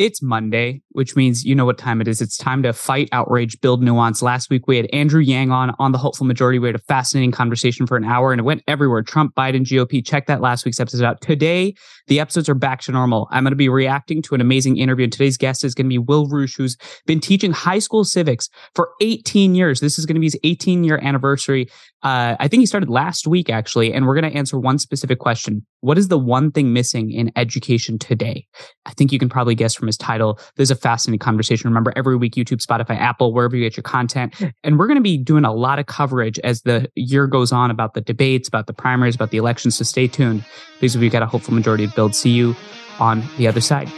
It's Monday, which means you know what time it is. It's time to fight outrage, build nuance. Last week we had Andrew Yang on on the hopeful majority. We had a fascinating conversation for an hour and it went everywhere. Trump, Biden, GOP. Check that last week's episode out. Today, the episodes are back to normal. I'm going to be reacting to an amazing interview. And today's guest is going to be Will Reusch, who's been teaching high school civics for 18 years. This is going to be his 18 year anniversary. Uh, I think he started last week, actually. And we're going to answer one specific question What is the one thing missing in education today? I think you can probably guess from his title. There's a fascinating conversation. Remember, every week, YouTube, Spotify, Apple, wherever you get your content. And we're going to be doing a lot of coverage as the year goes on about the debates, about the primaries, about the elections. So stay tuned because we've got a hopeful majority of build. See you on the other side.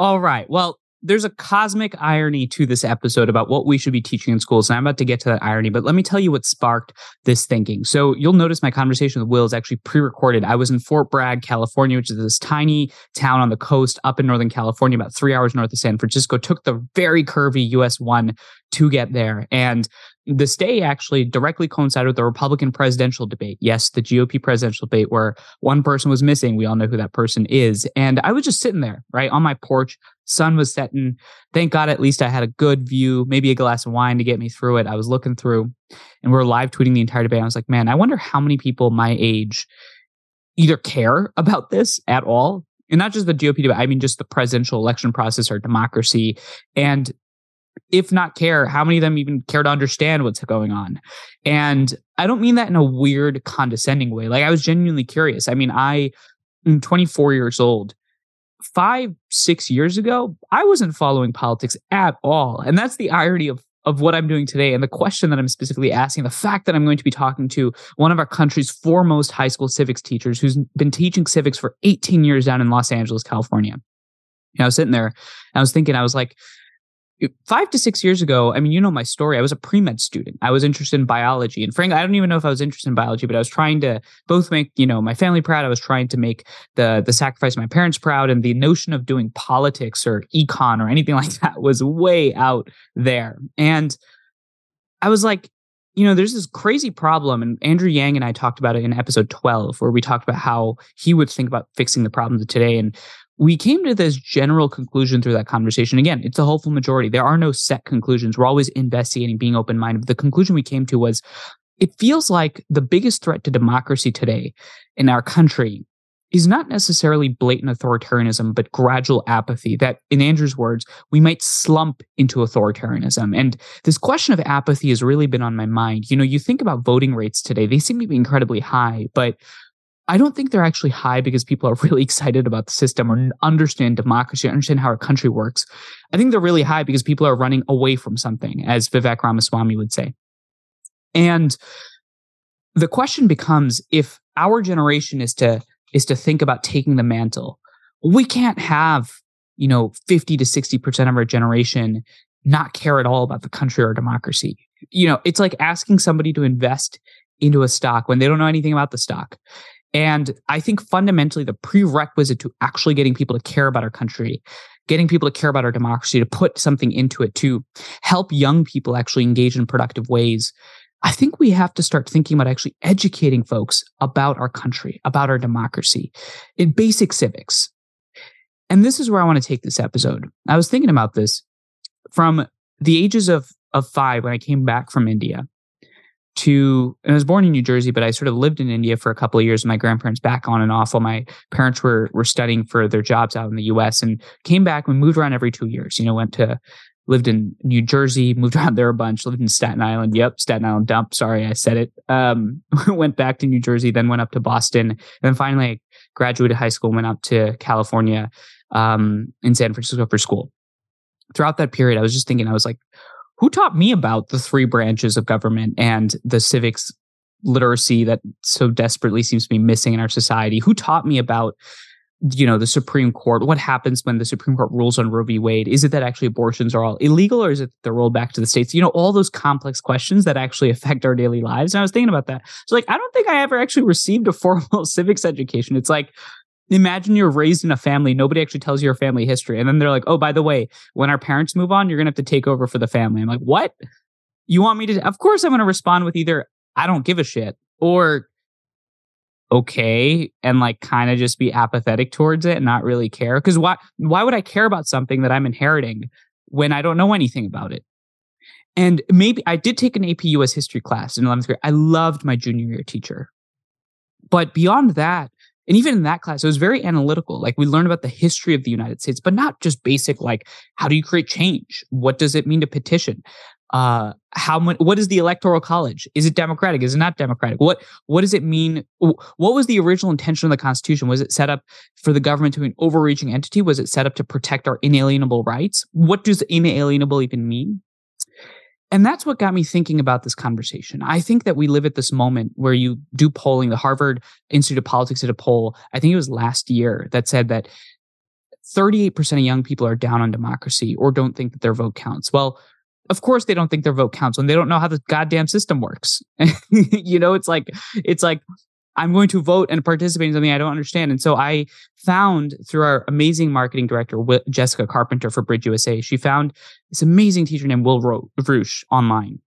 All right. Well, there's a cosmic irony to this episode about what we should be teaching in schools. And I'm about to get to that irony, but let me tell you what sparked this thinking. So you'll notice my conversation with Will is actually pre-recorded. I was in Fort Bragg, California, which is this tiny town on the coast up in Northern California, about three hours north of San Francisco. Took the very curvy US one to get there. And this day actually directly coincided with the Republican presidential debate. Yes, the GOP presidential debate where one person was missing. We all know who that person is. And I was just sitting there, right, on my porch. Sun was setting. Thank God, at least I had a good view, maybe a glass of wine to get me through it. I was looking through and we are live tweeting the entire debate. I was like, man, I wonder how many people my age either care about this at all and not just the GOP debate, I mean just the presidential election process or democracy. And if not care, how many of them even care to understand what's going on? And I don't mean that in a weird, condescending way. Like I was genuinely curious. I mean, I am 24 years old. Five, six years ago, I wasn't following politics at all. And that's the irony of of what I'm doing today and the question that I'm specifically asking, the fact that I'm going to be talking to one of our country's foremost high school civics teachers who's been teaching civics for 18 years down in Los Angeles, California. And I was sitting there and I was thinking, I was like, five to six years ago, I mean, you know my story. I was a pre med student. I was interested in biology. And frankly, I don't even know if I was interested in biology, but I was trying to both make, you know, my family proud. I was trying to make the the sacrifice my parents proud. And the notion of doing politics or econ or anything like that was way out there. And I was like, you know, there's this crazy problem, and Andrew Yang and I talked about it in episode 12, where we talked about how he would think about fixing the problems of today. And we came to this general conclusion through that conversation. Again, it's a hopeful majority. There are no set conclusions. We're always investigating, being open minded. The conclusion we came to was it feels like the biggest threat to democracy today in our country is not necessarily blatant authoritarianism, but gradual apathy that, in Andrew's words, we might slump into authoritarianism. And this question of apathy has really been on my mind. You know, you think about voting rates today, they seem to be incredibly high, but I don't think they're actually high because people are really excited about the system or understand democracy, understand how our country works. I think they're really high because people are running away from something, as Vivek Ramaswamy would say. And the question becomes if our generation is to is to think about taking the mantle, we can't have, you know, 50 to 60% of our generation not care at all about the country or democracy. You know, it's like asking somebody to invest into a stock when they don't know anything about the stock. And I think fundamentally the prerequisite to actually getting people to care about our country, getting people to care about our democracy, to put something into it, to help young people actually engage in productive ways. I think we have to start thinking about actually educating folks about our country, about our democracy in basic civics. And this is where I want to take this episode. I was thinking about this from the ages of, of five when I came back from India to I was born in New Jersey, but I sort of lived in India for a couple of years. My grandparents back on and off while my parents were were studying for their jobs out in the US and came back. We moved around every two years. You know, went to lived in New Jersey, moved around there a bunch, lived in Staten Island. Yep, Staten Island dump. Sorry, I said it. Um, went back to New Jersey, then went up to Boston, and then finally I graduated high school, went up to California um, in San Francisco for school. Throughout that period, I was just thinking, I was like, who taught me about the three branches of government and the civics literacy that so desperately seems to be missing in our society? Who taught me about you know the Supreme Court? What happens when the Supreme Court rules on Roe v. Wade? Is it that actually abortions are all illegal, or is it they're rolled back to the states? You know, all those complex questions that actually affect our daily lives. And I was thinking about that. So, like, I don't think I ever actually received a formal civics education. It's like imagine you're raised in a family nobody actually tells you your family history and then they're like oh by the way when our parents move on you're gonna have to take over for the family. I'm like what? You want me to of course i'm gonna respond with either i don't give a shit or okay and like kind of just be apathetic towards it and not really care. Because why why would i care about something that i'm inheriting when i don't know anything about it? And maybe i did take an ap us history class in 11th grade. I loved my junior year teacher. But beyond that and even in that class it was very analytical. Like we learned about the history of the united states but not just basic like how do you create change? What does it mean to petition? Uh, how much what is the electoral college? Is it democratic? Is it not democratic? What what does it mean? What was the original intention of the constitution? Was it set up for the government to be an overreaching entity? Was it set up to protect our inalienable rights? What does inalienable even mean and that's what got me thinking about this conversation. I think that we live at this moment where you do polling. The harvard institute of politics did a poll i think it was last year that said that 38% of young people are down on democracy or don't think that their vote counts. Well of course they don't think their vote counts when they don't know how the goddamn system works. you know, it's like it's like I'm going to vote and participate in something I don't understand. And so I found through our amazing marketing director, Jessica Carpenter for Bridge USA, she found this amazing teacher named Will Reusch online.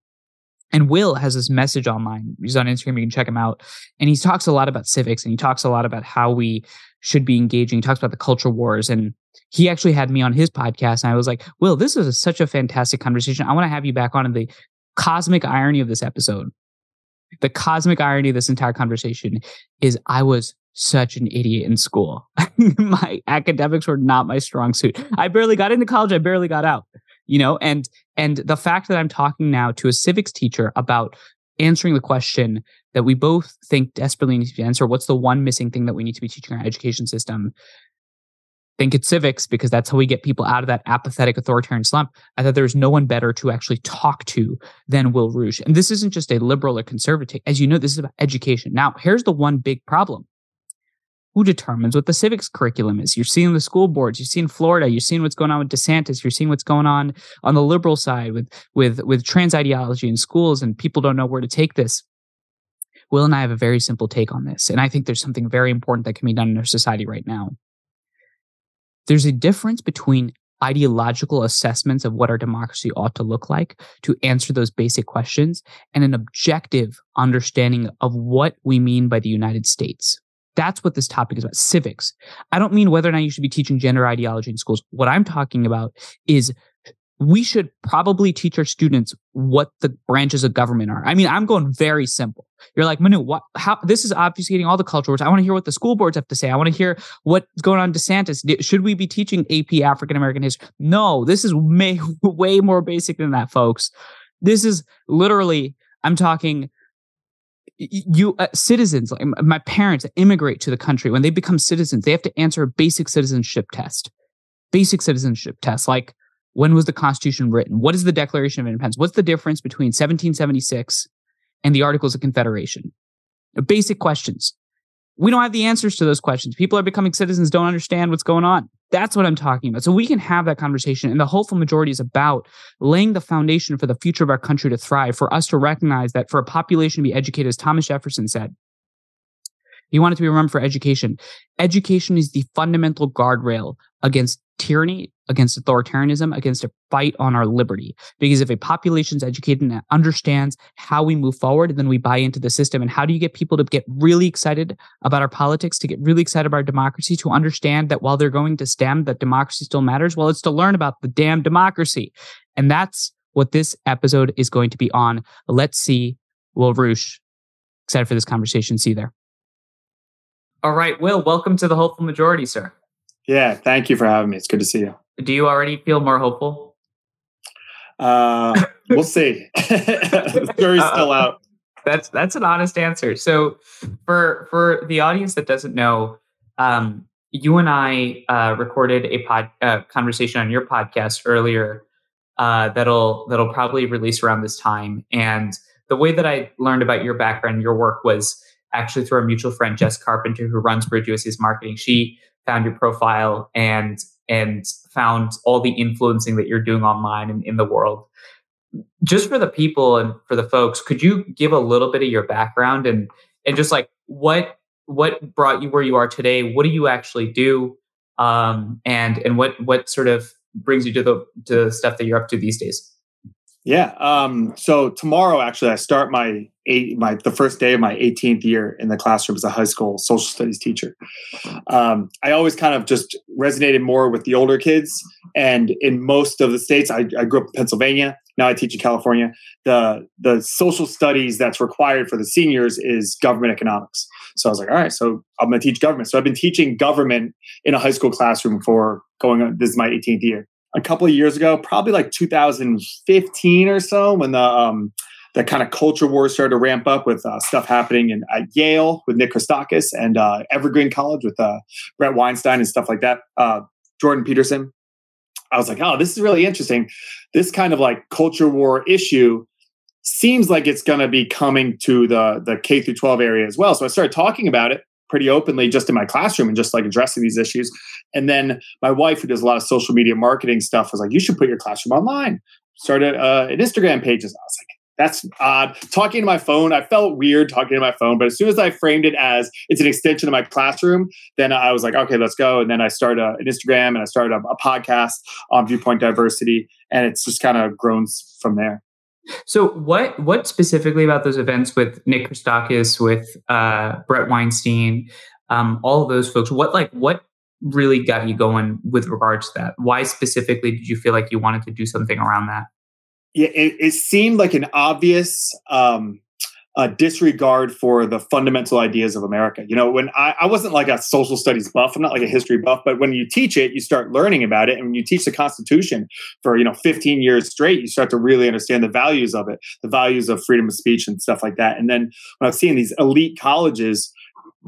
And Will has this message online. He's on Instagram. You can check him out. And he talks a lot about civics and he talks a lot about how we should be engaging. He talks about the culture wars. And he actually had me on his podcast. And I was like, Will, this is a, such a fantastic conversation. I want to have you back on. And the cosmic irony of this episode, the cosmic irony of this entire conversation is I was such an idiot in school. my academics were not my strong suit. I barely got into college. I barely got out you know and and the fact that i'm talking now to a civics teacher about answering the question that we both think desperately needs to be answered what's the one missing thing that we need to be teaching our education system think it's civics because that's how we get people out of that apathetic authoritarian slump. I thought there's no one better to actually talk to than Will Reusch. And this isn't just a liberal or conservative. As you know, this is about education. Now, here's the one big problem who determines what the civics curriculum is? You're seeing the school boards. You're seeing Florida. You're seeing what's going on with DeSantis. You're seeing what's going on on the liberal side with with with trans ideology in schools, and people don't know where to take this. Will and I have a very simple take on this, and I think there's something very important that can be done in our society right now. There's a difference between ideological assessments of what our democracy ought to look like to answer those basic questions and an objective understanding of what we mean by the United States. That's what this topic is about civics. I don't mean whether or not you should be teaching gender ideology in schools. What I'm talking about is we should probably teach our students what the branches of government are. I mean, I'm going very simple. You're like, Manu, what, how, this is obfuscating all the culture wars. I want to hear what the school boards have to say. I want to hear what's going on DeSantis. Should we be teaching AP African American history? No, this is way, way more basic than that, folks. This is literally, I'm talking you uh, citizens like my parents immigrate to the country when they become citizens they have to answer a basic citizenship test basic citizenship test like when was the constitution written what is the declaration of independence what's the difference between 1776 and the articles of confederation basic questions we don't have the answers to those questions people are becoming citizens don't understand what's going on that's what I'm talking about. So we can have that conversation. And the hopeful majority is about laying the foundation for the future of our country to thrive, for us to recognize that for a population to be educated, as Thomas Jefferson said, he wanted to be remembered for education. Education is the fundamental guardrail against tyranny, against authoritarianism, against a fight on our liberty. Because if a population is educated and understands how we move forward, then we buy into the system. And how do you get people to get really excited about our politics, to get really excited about our democracy, to understand that while they're going to STEM, that democracy still matters? Well, it's to learn about the damn democracy. And that's what this episode is going to be on. Let's see Will Reusch. Excited for this conversation. See you there. All right, Will, welcome to the Hopeful Majority, sir. Yeah, thank you for having me. It's good to see you. Do you already feel more hopeful? Uh, we'll see. the jury's still out. That's that's an honest answer. So, for for the audience that doesn't know, um, you and I uh, recorded a pod uh, conversation on your podcast earlier. Uh, that'll that'll probably release around this time. And the way that I learned about your background, your work was actually through a mutual friend, Jess Carpenter, who runs Bridge USA's marketing. She found your profile and and found all the influencing that you're doing online and in the world. Just for the people and for the folks, could you give a little bit of your background and and just like what what brought you where you are today? What do you actually do? Um, and and what what sort of brings you to the to the stuff that you're up to these days? Yeah. Um, so tomorrow, actually, I start my eight, my the first day of my 18th year in the classroom as a high school social studies teacher. Um, I always kind of just resonated more with the older kids, and in most of the states, I, I grew up in Pennsylvania. Now I teach in California. The the social studies that's required for the seniors is government economics. So I was like, all right, so I'm going to teach government. So I've been teaching government in a high school classroom for going on. This is my 18th year a couple of years ago, probably like 2015 or so, when the um, the kind of culture war started to ramp up with uh, stuff happening in at Yale with Nick Christakis and uh, Evergreen College with uh, Bret Weinstein and stuff like that. Uh, Jordan Peterson. I was like, oh, this is really interesting. This kind of like culture war issue seems like it's going to be coming to the the K through 12 area as well. So I started talking about it pretty openly just in my classroom and just like addressing these issues. And then my wife, who does a lot of social media marketing stuff, was like, "You should put your classroom online." Started uh, an Instagram pages. I was like, "That's odd." Talking to my phone, I felt weird talking to my phone, but as soon as I framed it as it's an extension of my classroom, then I was like, "Okay, let's go." And then I started a, an Instagram and I started a, a podcast on viewpoint diversity, and it's just kind of grown from there. So what what specifically about those events with Nick Christakis, with uh, Bret Weinstein, um, all of those folks? What like what really got you going with regards to that? Why specifically did you feel like you wanted to do something around that? It, it seemed like an obvious um, a disregard for the fundamental ideas of America. You know, when I, I wasn't like a social studies buff, I'm not like a history buff, but when you teach it, you start learning about it. And when you teach the Constitution for, you know, 15 years straight, you start to really understand the values of it, the values of freedom of speech and stuff like that. And then when I've seen these elite colleges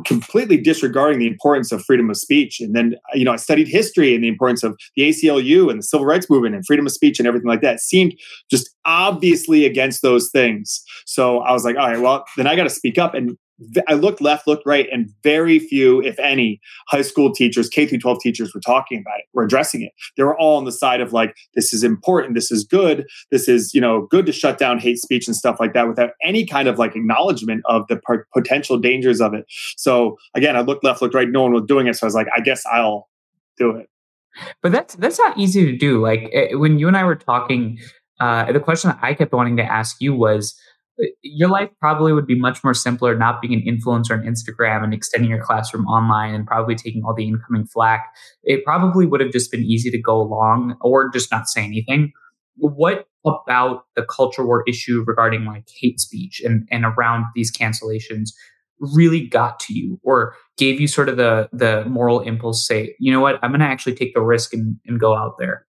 completely disregarding the importance of freedom of speech. And then, you know, I studied history and the importance of the ACLU and the civil rights movement and freedom of speech and everything like that. Seemed just obviously against those things. So I was like, all right, well, then I got to speak up. And I looked left, looked right, and very few, if any, high school teachers, K through 12 teachers were talking about it, were addressing it. They were all on the side of like, this is important, this is good, this is, you know, good to shut down hate speech and stuff like that without any kind of like acknowledgement of the potential dangers of it. So again, I looked left, looked right, no one was doing it. So I was like, I guess I'll do it. But that's that's not easy to do. Like eh, when you and I were talking, uh, the question that I kept wanting to ask you was, your life probably would be much more simpler not being an influencer on Instagram and extending your classroom online and probably taking all the incoming flack. It probably would have just been easy to go along or just not say anything. What about the culture war issue regarding like hate speech and, and around these cancellations really got to you or gave you sort of the the moral impulse say, you know what, I'm gonna actually take the risk and, and go out there?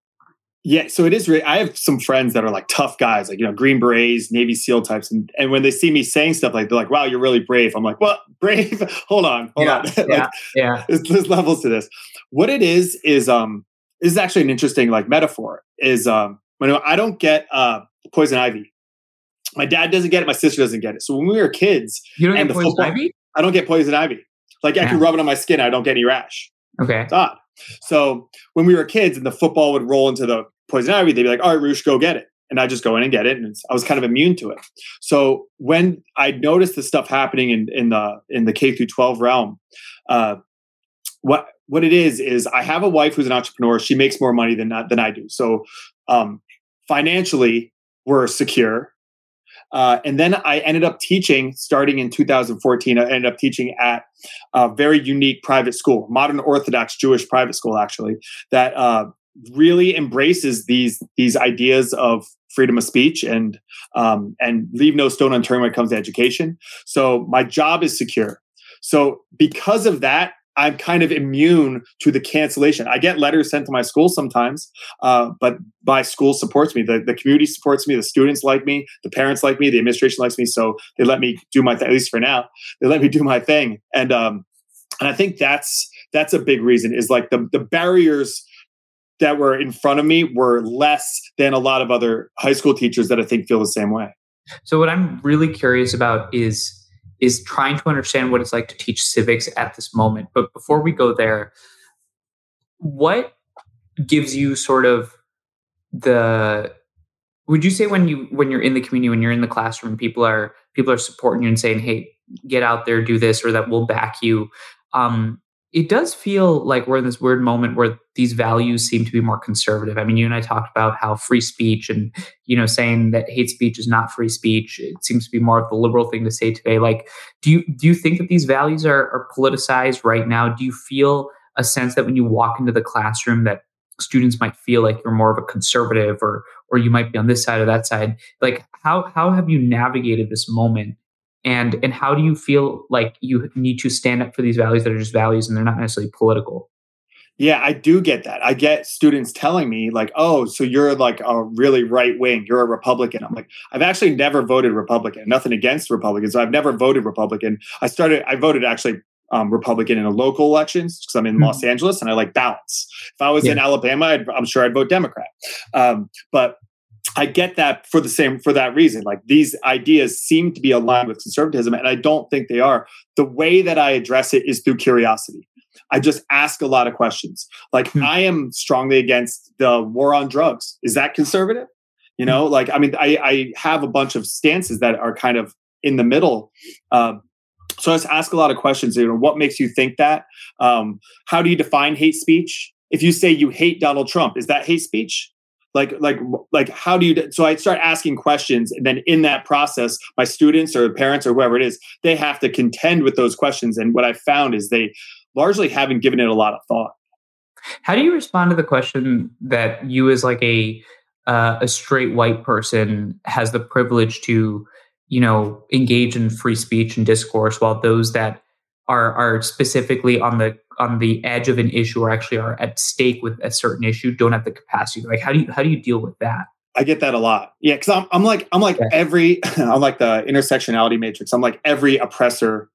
Yeah, so it is. Really, I have some friends that are like tough guys, like you know, Green Berets, Navy SEAL types, and and when they see me saying stuff like they're like, "Wow, you're really brave." I'm like, "Well, brave? hold on, hold yeah, on." like, yeah, yeah. There's, there's, levels to this. What it is is um this is actually an interesting like metaphor. Is um when I don't get uh poison ivy, my dad doesn't get it, my sister doesn't get it. So when we were kids, you don't get poison football, ivy. I don't get poison ivy. Like I yeah. can rub it on my skin, I don't get any rash. Okay, it's odd. So when we were kids and the football would roll into the poison ivy, they'd be like, all right, Reusch, go get it. And I just go in and get it. And I was kind of immune to it. So when I noticed the stuff happening in, in the in the K through 12 realm, uh, what what it is is I have a wife who's an entrepreneur. She makes more money than than I do. So um, financially, we're secure. Uh, and then I ended up teaching starting in 2014. I ended up teaching at a very unique private school, modern Orthodox Jewish private school, actually, that uh, really embraces these these ideas of freedom of speech and um, and leave no stone unturned when it comes to education. So my job is secure. So because of that, I'm kind of immune to the cancellation. I get letters sent to my school sometimes, uh, but my school supports me. The, the community supports me. The students like me. The parents like me. The administration likes me. So they let me do my th- at least for now. They let me do my thing, and um, and I think that's that's a big reason. Is like the the barriers that were in front of me were less than a lot of other high school teachers that I think feel the same way. So what I'm really curious about is is trying to understand what it's like to teach civics at this moment. But before we go there, what gives you sort of the would you say when you when you're in the community when you're in the classroom people are people are supporting you and saying hey get out there do this or that will back you um it does feel like we're in this weird moment where these values seem to be more conservative. I mean, you and I talked about how free speech and, you know, saying that hate speech is not free speech. It seems to be more of the liberal thing to say today. Like, do you do you think that these values are, are politicized right now? Do you feel a sense that when you walk into the classroom that students might feel like you're more of a conservative or or you might be on this side or that side? Like how how have you navigated this moment and and how do you feel like you need to stand up for these values that are just values and they're not necessarily political yeah i do get that i get students telling me like oh so you're like a really right wing you're a republican i'm like i've actually never voted republican nothing against republicans i've never voted republican i started i voted actually um, Republican in the local elections because I'm in mm-hmm. Los Angeles and I like balance. If I was yeah. in Alabama, i am sure I'd vote Democrat. Um, but I get that for the same for that reason. Like these ideas seem to be aligned with conservatism, and I don't think they are. The way that I address it is through curiosity. I just ask a lot of questions. Like hmm. I am strongly against the war on drugs. Is that conservative? You know, like I mean, I, I have a bunch of stances that are kind of in the middle. Uh, so I just ask a lot of questions. You know, what makes you think that? Um, how do you define hate speech? If you say you hate Donald Trump, is that hate speech? Like like like how do you so i start asking questions and then in that process my students or parents or whoever it is they have to contend with those questions and what i found is they largely haven't given it a lot of thought. How do you respond to the question that you as like a uh, a straight white person has the privilege to you know engage in free speech and discourse while those that are are specifically on the on the edge of an issue or actually are at stake with a certain issue don't have the capacity like how do you how do you deal with that I get that a lot. Yeah, because I'm, I'm like I'm like yeah. every I'm like the intersectionality matrix. I'm like every oppressor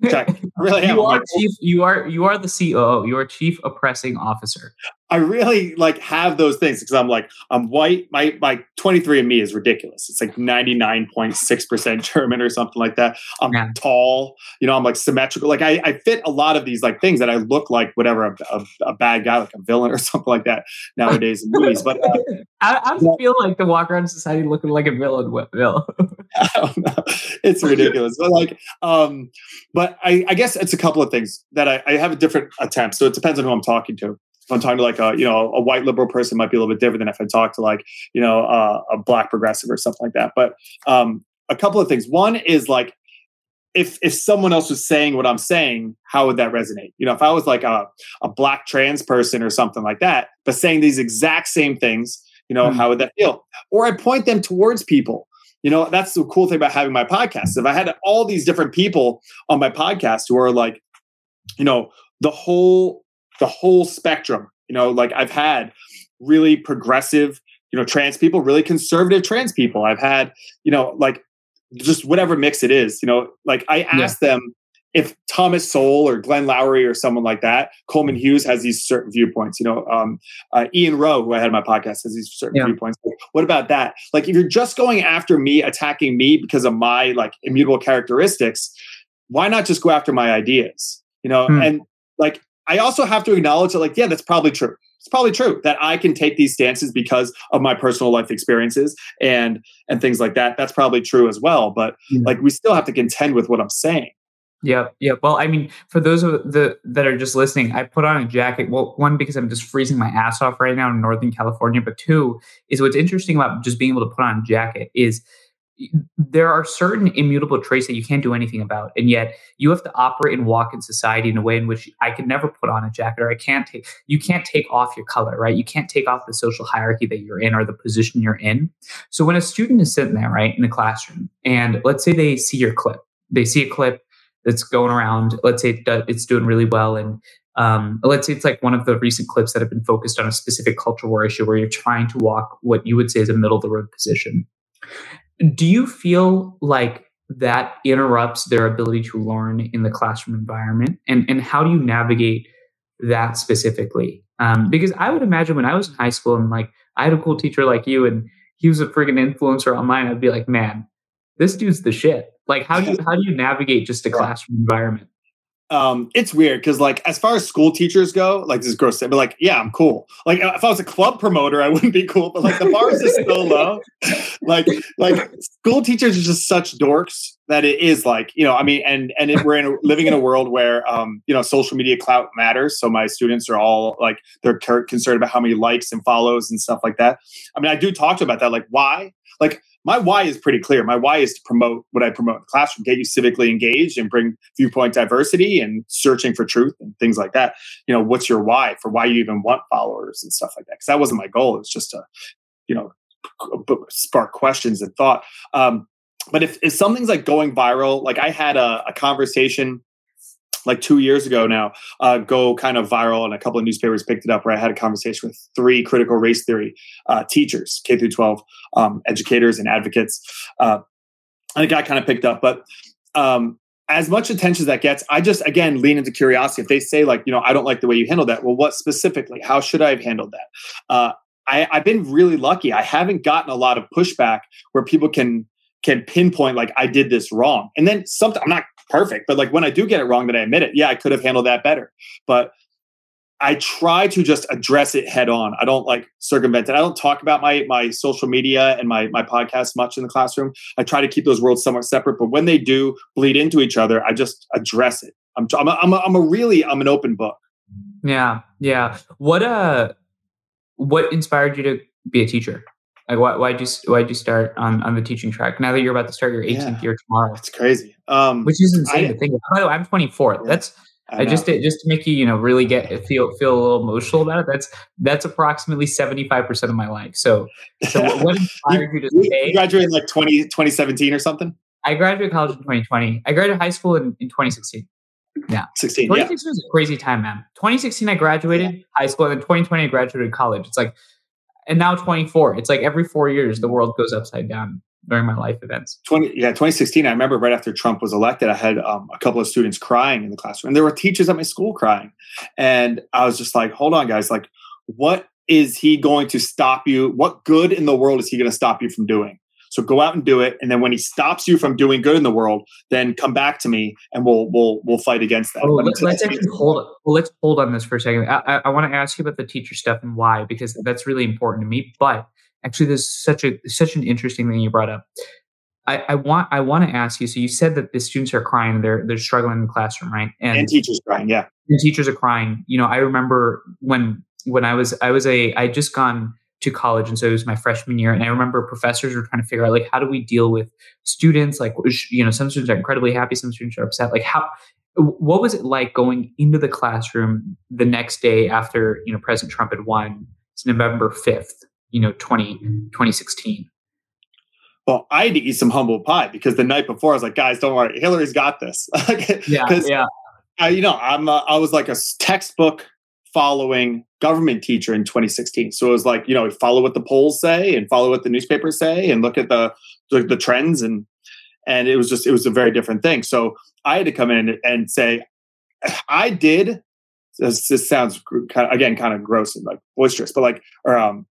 Check. really You are chief. You are you are the COO. You are chief oppressing officer. I really like have those things because I'm like I'm white. My my 23 and me is ridiculous. It's like 99.6 percent German or something like that. I'm yeah. tall. You know, I'm like symmetrical. Like I, I fit a lot of these like things that I look like whatever a, a, a bad guy, like a villain or something like that nowadays in movies. But uh, I, I yeah. feel like the walk around society looking like a villain. Bill. I don't know. It's ridiculous. but like, um, but I, I guess it's a couple of things that I, I have a different attempt. So it depends on who I'm talking to. I'm talking to like a you know a white liberal person, might be a little bit different than if I talk to like you know uh, a black progressive or something like that. But um, a couple of things. One is like if if someone else was saying what I'm saying, how would that resonate? You know, if I was like a, a black trans person or something like that, but saying these exact same things, you know, mm-hmm. how would that feel? Or I point them towards people you know that's the cool thing about having my podcast if i had all these different people on my podcast who are like you know the whole the whole spectrum you know like i've had really progressive you know trans people really conservative trans people i've had you know like just whatever mix it is you know like i ask yeah. them if Thomas Sowell or Glenn Loury or someone like that, Coleman Hughes has these certain viewpoints. You know, um, uh, Ian Rowe, who I had on my podcast, has these certain yeah. viewpoints. What about that? Like, if you're just going after me, attacking me because of my like immutable characteristics, why not just go after my ideas? You know, hmm. and like I also have to acknowledge that, like, yeah, that's probably true. It's probably true that I can take these stances because of my personal life experiences and and things like that. That's probably true as well. But yeah. like, we still have to contend with what I'm saying. Yeah, yeah. Well, I mean, for those of the that are just listening, I put on a jacket. Well, one because I'm just freezing my ass off right now in Northern California, but two is what's interesting about just being able to put on a jacket is there are certain immutable traits that you can't do anything about, and yet you have to operate and walk in society in a way in which I could never put on a jacket, or I can't take. You can't take off your color, right? You can't take off the social hierarchy that you're in or the position you're in. So when a student is sitting there, right, in a classroom, and let's say they see your clip, they see a clip that's going around. Let's say it's doing really well, and um, let's say it's like one of the recent clips that have been focused on a specific cultural war issue where you're trying to walk what you would say is a middle of the road position. Do you feel like that interrupts their ability to learn in the classroom environment, and and how do you navigate that specifically? Um, because I would imagine when I was in high school and like I had a cool teacher like you and he was a freaking influencer online, I'd be like, man, this dude's the shit. Like how do you how do you navigate just a classroom environment? Um, it's weird because like as far as school teachers go, like this is gross, but like yeah, I'm cool. Like if I was a club promoter, I wouldn't be cool. But like the bar is just so low. Like like school teachers are just such dorks that it is like you know I mean and and we're in a, living in a world where um you know social media clout matters. So my students are all like they're concerned about how many likes and follows and stuff like that. I mean I do talk about that like why like my why is pretty clear. My why is to promote what I promote in the classroom, get you civically engaged and bring viewpoint diversity and searching for truth and things like that. You know, what's your why for why you even want followers and stuff like that? Because that wasn't my goal. It was just to, you know, spark questions and thought. Um, but if, if something's like going viral, like I had a, a conversation like two years ago now uh, go kind of viral and a couple of newspapers picked it up where i had a conversation with three critical race theory uh, teachers k through 12 um, educators and advocates. Uh, and it got kind of picked up but um, as much attention as that gets i just again lean into curiosity. If they say like you know i don't like the way you handled that well what specifically? How should i have handled that? Uh, I, i've been really lucky. I haven't gotten a lot of pushback where people can can pinpoint like I did this wrong. And then something I'm not perfect. But like when I do get it wrong, then I admit it. Yeah, I could have handled that better. But I try to just address it head on. I don't like circumvent it. I don't talk about my my social media and my my podcast much in the classroom. I try to keep those worlds somewhat separate. But when they do bleed into each other, I just address it. I'm I'm a, I'm, a, I'm a really I'm an open book. Yeah, yeah. What uh, what inspired you to be a teacher? Like, why why'd you why'd you start on on the teaching track? Now that you're about to start your 18th yeah, year tomorrow, it's crazy. Um, which is insane I, to think. Of. By the way, I'm 24. Yeah, That's I, I just just to make you you know really get feel feel a little emotional about it. That's that's approximately 75 percent of my life. So so what inspired you, you to stay? You graduated like 20 2017 or something. I graduated college in 2020. I graduated high school in, in 2016. Yeah. 16. 2016 yeah. was a crazy time, man. 2016, I graduated yeah. high school, and then 2020, I graduated college. It's like and now 24. It's like every four years the world goes upside down during my life events. 20 yeah, 2016. I remember right after Trump was elected, I had um, a couple of students crying in the classroom, and there were teachers at my school crying, and I was just like, "Hold on, guys! Like, what is he going to stop you? What good in the world is he going to stop you from doing?" So go out and do it, and then when he stops you from doing good in the world, then come back to me, and we'll we'll we'll fight against that. Oh, let's, let's actually hold. Well, let's hold on this for a second. I, I, I want to ask you about the teacher stuff and why, because that's really important to me. But actually, there's such a such an interesting thing you brought up. I, I, want I want to ask you. So you said that the students are crying, they're they're struggling in the classroom, right? And, and teachers crying, yeah. And teachers are crying. You know, I remember when when I was I was a I just gone to college and so it was my freshman year and i remember professors were trying to figure out like how do we deal with students like you know some students are incredibly happy some students are upset like how what was it like going into the classroom the next day after you know president trump had won it's november 5th you know 20, 2016 well, I had to eat some humble pie because the night before I was like, guys, don't worry, Hillary's got this. yeah, yeah. I, you know, I'm a, I was like a textbook following government teacher in 2016. So it was like, you know, follow what the polls say and follow what the newspapers say and look at the the, the trends and and it was just it was a very different thing. So I had to come in and say, I did. This, this sounds kind of, again kind of gross and like boisterous, but like or um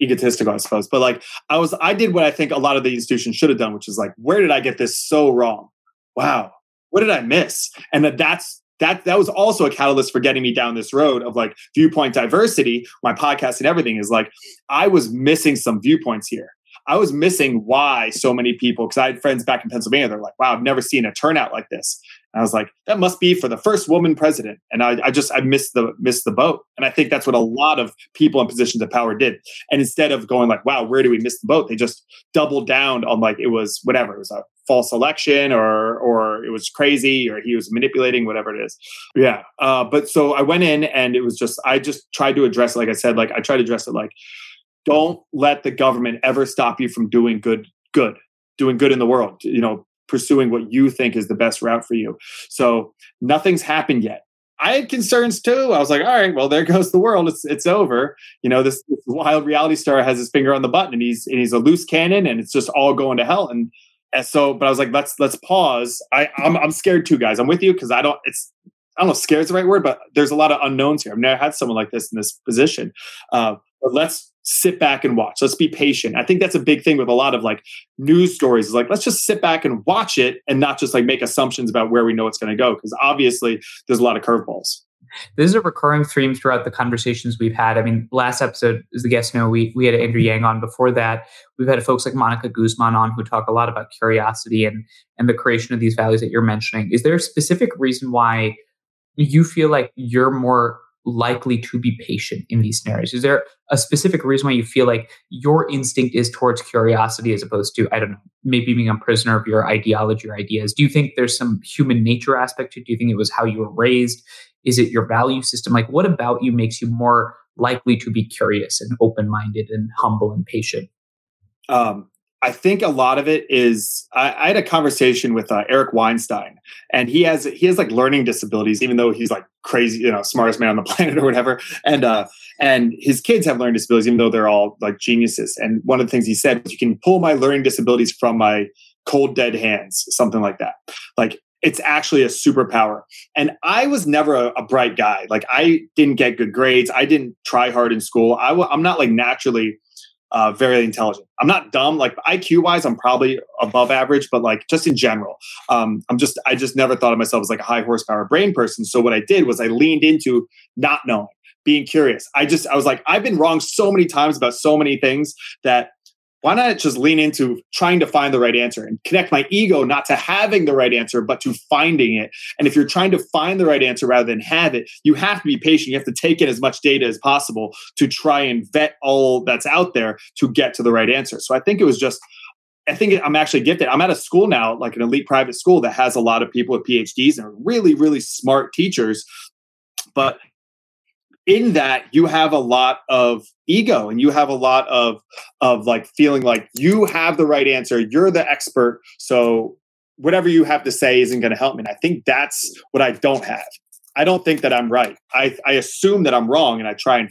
egotistical, I suppose. But like I was, I did what I think a lot of the institutions should have done, which is like, where did I get this so wrong? Wow, what did I miss? And that that's that that was also a catalyst for getting me down this road of like viewpoint diversity. My podcast and everything is like i was missing some viewpoints here. I was missing why so many people because i had friends back in pennsylvania they're like wow i've never seen a turnout like this. And i was like that must be for the first woman president. And i, I just i missed the missed the boat. And i think that's what a lot of people in positions of power did. And instead of going like wow where do we miss the boat? They just doubled down on like it was whatever it was a false election or or it was crazy or he was manipulating whatever it is yeah uh, but so i went in and it was just i just tried to address it like i said like i tried to address it like don't let the government ever stop you from doing good good doing good in the world you know pursuing what you think is the best route for you so nothing's happened yet I had concerns too. I was like, all right, well, there goes the world. It's it's over. You know, this, this, wild reality star has his finger on the button and he's and he's a loose cannon and it's just all going to hell. And and so, but I was like, let's let's pause. I I'm, I'm scared too, guys. I'm with you because I don't. It's I don't know. Scared is the right word, but there's a lot of unknowns here. I've never had someone like this in this position. Uh, but let's sit back and watch. Let's be patient. I think that's a big thing with a lot of like news stories is like, let's just sit back and watch it and not just like make assumptions about where we know it's going to go. Cause obviously there's a lot of curveballs. This is a recurring theme throughout the conversations we've had. I mean, last episode, as the guests know, we, we had Andrew Yang on. Before that, we've had folks like Monica Guzman on who talk a lot about curiosity and, and the creation of these values that you're mentioning. Is there a specific reason why you feel like you're more likely to be patient in these scenarios? Is there a specific reason why you feel like your instinct is towards curiosity as opposed to, I don't know, maybe being a prisoner of your ideology or ideas? Do you think there's some human nature aspect to it? Do you think it was how you were raised? Is it your value system? Like, what about you makes you more likely to be curious and open minded and humble and patient? Um, I think a lot of it is I, I had a conversation with uh, Eric Weinstein, and he has he has like learning disabilities, even though he's like crazy, you know, smartest man on the planet or whatever. And uh, and his kids have learning disabilities, even though they're all like geniuses. And one of the things he said was, "You can pull my learning disabilities from my cold dead hands," something like that. Like it's actually a superpower. And I was never a, a, bright guy. Like I didn't get good grades. I didn't try hard in school. i w- I'm not like naturally uh, very intelligent. I'm not dumb. Like IQ wise, I'm probably above average, but like just in general, um, I'm just I just never thought of myself as like a high horsepower brain person. So what I did was I leaned into not knowing, being curious. I just I was like I've been wrong so many times about so many things that why not just lean into trying to find the right answer and connect my ego not to having the right answer but to finding it and if you're trying to find the right answer rather than have it you have to be patient you have to take in as much data as possible to try and vet all that's out there to get to the right answer so i think it was just I think I'm actually gifted. I'm at a school now, like an elite private school that has a lot of people with PhDs and really, really smart teachers. But in that you have a lot of ego and you have a lot of of like feeling like you have the right answer you're the expert so whatever you have to say isn't going to help me. And i think that's what i don't have. I don't think that i'm right. I i assume that i'm wrong and i try and